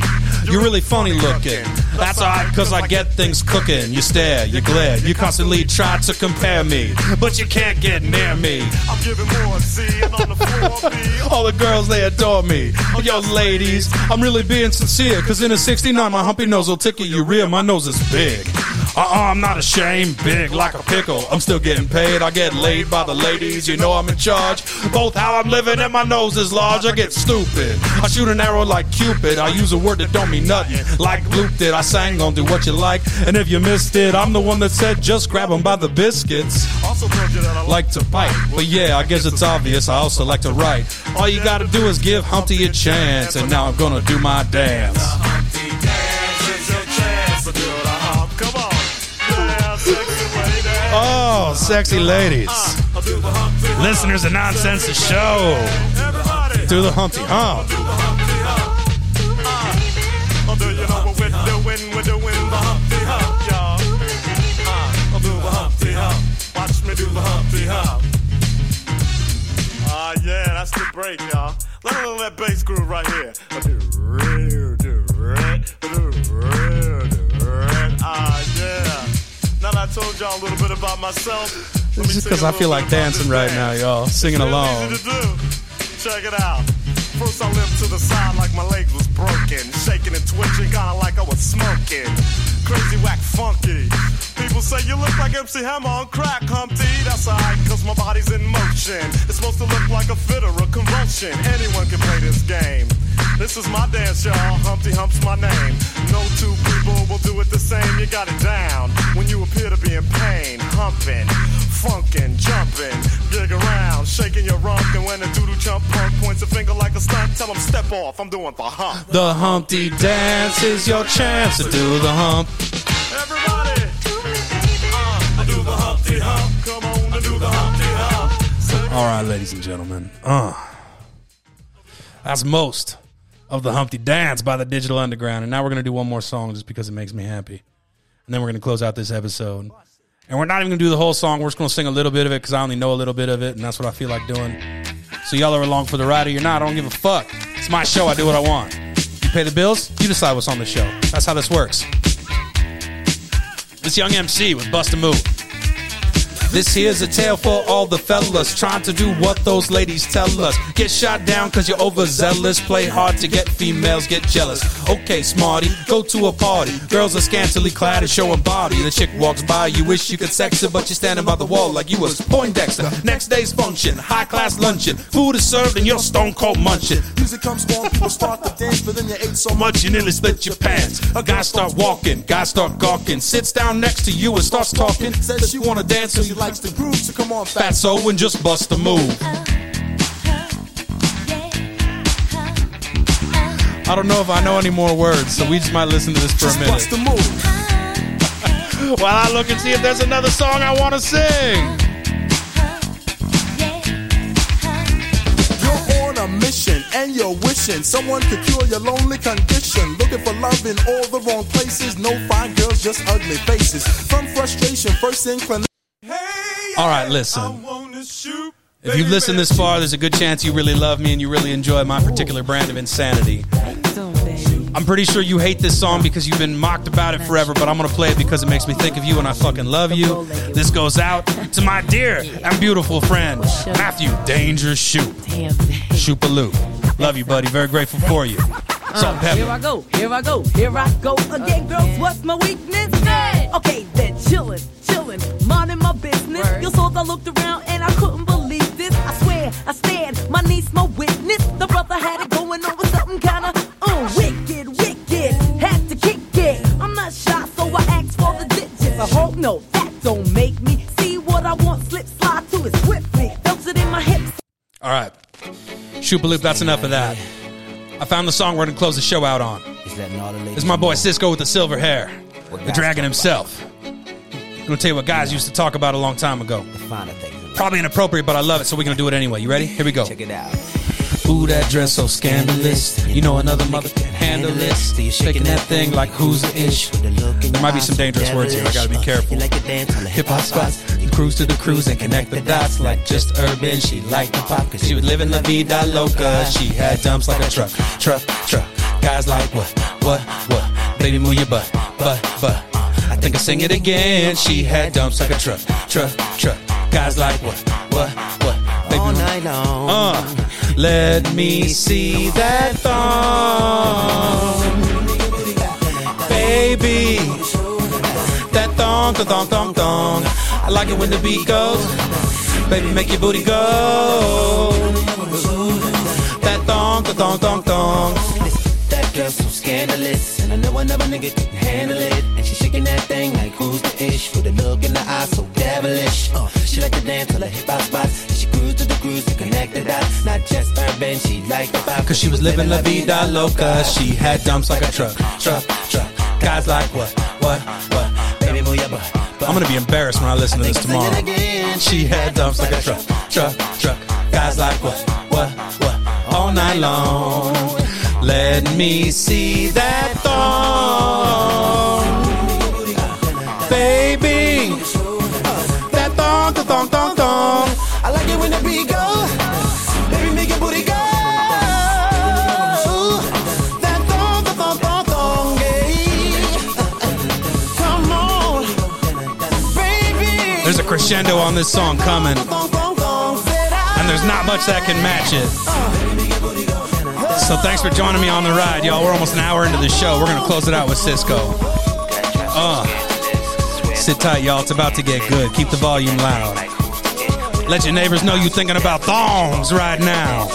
You're really funny looking. That's alright, cause I get things cooking. You stare, you glare, you constantly try to compare me, but you can't get near me.
I'm giving more C and on the floor. [LAUGHS]
All the girls, they adore me. Yo, ladies, I'm really being sincere, cause in a 69, my humpy nose will tickle you rear. My nose is big. Uh-uh, I'm not ashamed, big like a pickle. I'm still getting paid, I get laid by the ladies. You know I'm in charge. Both how I'm living and my nose is large. I get stupid. I shoot an arrow like Cupid. I use a word that don't mean nothing. Like Luke did, I sang on Do What You Like. And if you missed it, I'm the one that said just grab grab 'em by the biscuits.
Also told you that I
Like to bite, but yeah, I guess it's obvious. I also like to write. All you gotta do is give Humpty a chance, and now I'm gonna do my dance. Sexy ladies. Listeners of Nonsense the Show. Do the Humpty Hump.
Do you know we're doing? We're doing the Humpty Hump, y'all. Uh, I'll do the Humpty Hump. Watch me do the Humpty Hump. Ah, yeah, that's the break, y'all. Let me know that bass groove right here. Now that I told y'all a little bit about myself.
This is because I feel like dancing right
dance.
now, y'all. Singing along.
easy to do. Check it out. First I limped to the side like my leg was broken. Shaking and twitching, kinda like I was smoking. Crazy, whack, funky. People say you look like MC Hammer on crack, Humpty. That's alright, cause my body's in motion. It's supposed to look like a fit or a convulsion. Anyone can play this game. This is my dance, y'all. Humpty Hump's my name. No two people will do it the same. You got it down when you appear to be in pain. Humping, funkin', jumping, dig around, shaking your rump. And when a doodle jump punk points a finger like a stunt, tell him step off. I'm doing the hump.
The Humpty Dance is your chance to do the hump.
Everybody, uh, I do the Humpty Hump. Come on do the Humpty Hump.
All right, ladies and gentlemen. Uh, that's most of the Humpty Dance by the Digital Underground. And now we're going to do one more song just because it makes me happy. and then we're going to close out this episode. And we're not even going to do the whole song. We're just going to sing a little bit of it because I only know a little bit of it, and that's what I feel like doing. So y'all are along for the ride or you're not. I don't give a fuck. It's my show. I do what I want. You pay the bills. You decide what's on the show. That's how this works. This young MC with Bust a Move. This here's a tale for all the fellas trying to do what those ladies tell us. Get shot down cause you're overzealous. Play hard to get females, get jealous. Okay, smarty, go to a party. Girls are scantily clad and showing body. The chick walks by, you wish you could sex her, but you're standing by the wall like you was Poindexter. Next day's function, high class luncheon. Food is served and you're stone cold munching.
Music comes on, people start to dance, but then you ate so
much you nearly split your pants. A guy start walking, guy start gawking, sits down next to you and starts talking. Says she wanna dance, so you
likes the groove, so come on,
Fatso and just bust a move. I don't know if I know any more words, so we just might listen to this for a minute.
Bust a move. [LAUGHS]
While I look and see if there's another song I want to sing.
You're on a mission and you're wishing someone could cure your lonely condition. Looking for love in all the wrong places. No fine girls, just ugly faces. From frustration, first inclination.
All right, listen. If you've listened this far, there's a good chance you really love me and you really enjoy my particular brand of insanity. I'm pretty sure you hate this song because you've been mocked about it forever, but I'm gonna play it because it makes me think of you and I fucking love you. This goes out to my dear and beautiful friend, Matthew Danger Shoop. Shoopaloop. Love you, buddy. Very grateful for you. Salt
Uh, here. I go, here I go, here I go again, girls. What's my weakness? Okay, then chillin', chillin', minding my business. You saw I looked around and I couldn't believe this. I swear, I stared, my niece, my witness. The brother had it going on with something kinda uh, wicked, wicked. Had to kick it. I'm not shy, so I asked for the digits. I hope no, that don't make me see what I want. Slip, slide to it swiftly. Felt it in my hips.
All right. Shoopaloop, that's enough of that. I found the song we're going to close the show out on. Is that not a lady? It's my boy Sisqó with the silver hair, the dragon himself. I'm going to tell you what guys used to talk about a long time ago. Probably inappropriate, but I love it, so we're going to do it anyway. You ready? Here we go. Check
it out.
Ooh, that dress so scandalous. You know another mother can handle this. Shaking that thing like who's the ish. There might be some dangerous words here. I gotta be careful. Hip hop spots. You cruise to the cruise and connect the dots like just urban. She liked the pop cause she was living la vida loca. She had dumps like a truck, truck, truck. Guys like what, what, what? Baby, move your butt, butt, butt. I think I sing it again. She had dumps like a truck, truck, truck. Guys like what, what, what? Baby,
All night long.
uh, let me see that thong, baby. That thong, thong, thong, thong, thong. I like it when the beat goes. Baby, make your booty go. That thong, thong, thong, thong,
scandalous, and I know another nigga can handle it. And she shaking that thing like who's the ish, with a look in the eye so devilish. Uh, she like to dance till her hip hop spots. And she cruise to the cruise to connect the dots. Not just urban, she like the pop.
Cause she was living la vida loca. She had dumps like a truck, truck, truck. Guys like what, what, what?
Baby, move your butt.
I'm gonna be embarrassed when I listen to this tomorrow. She had dumps like a truck, truck, truck. Guys like what, what, what? All night long. Let me see that thong, baby. That thong, the thong, thong, thong.
I like it when the beat go. Baby, make your booty go. That thong, the thong, thong, thong, yeah. Come on, baby.
There's a crescendo on this song coming, and there's not much that can match it. So thanks for joining me on the ride, y'all. We're almost an hour into the show. We're gonna close it out with Sisqó. Uh, sit tight, y'all. It's about to get good. Keep the volume loud. Let your neighbors know you're thinking about thongs right now.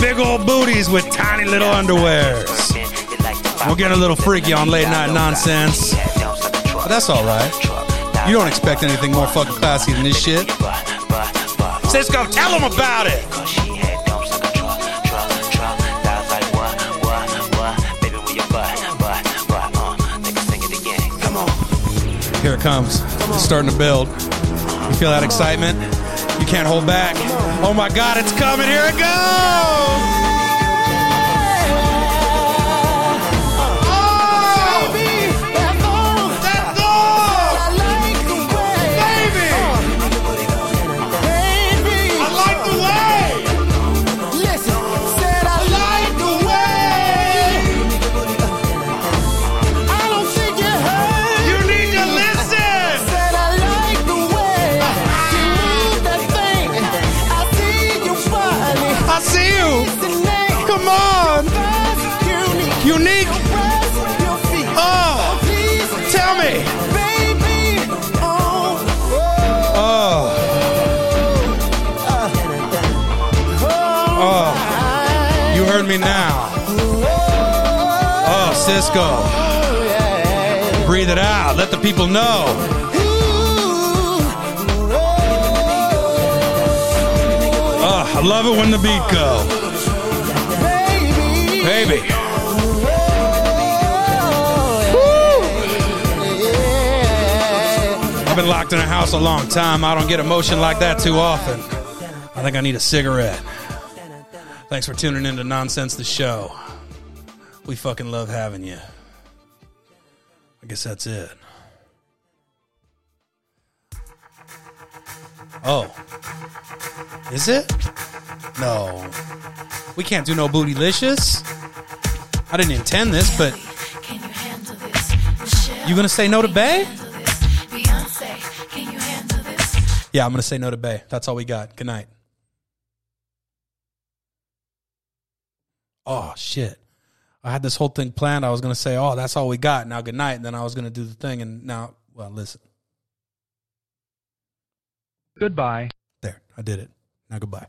Big old booties with tiny little underwears. We'll get a little freaky on late night nonsense. But that's all right. You don't expect anything more fucking classy than this shit. Sisqó, tell them about it. Here it comes. It's starting to build. You feel that excitement? You can't hold back. Oh my God, it's coming. Here it goes. Sisqó. Breathe it out. Let the people know. Oh, I love it when the beat go. Baby. I've been locked in a house a long time. I don't get emotion like that too often. I think I need a cigarette. Thanks for tuning in to Nonsense the Show. We fucking love having you. I guess that's it. Oh. Is it? No. We can't do no bootylicious. I didn't intend this, but you gonna say no to Bey? Yeah, I'm gonna say no to Bey. That's all we got. Good night. Oh shit. I had this whole thing planned. I was gonna say, oh, that's all we got. Now good night. And then I was gonna do the thing and now well, listen.
Goodbye.
There, I did it. Now goodbye.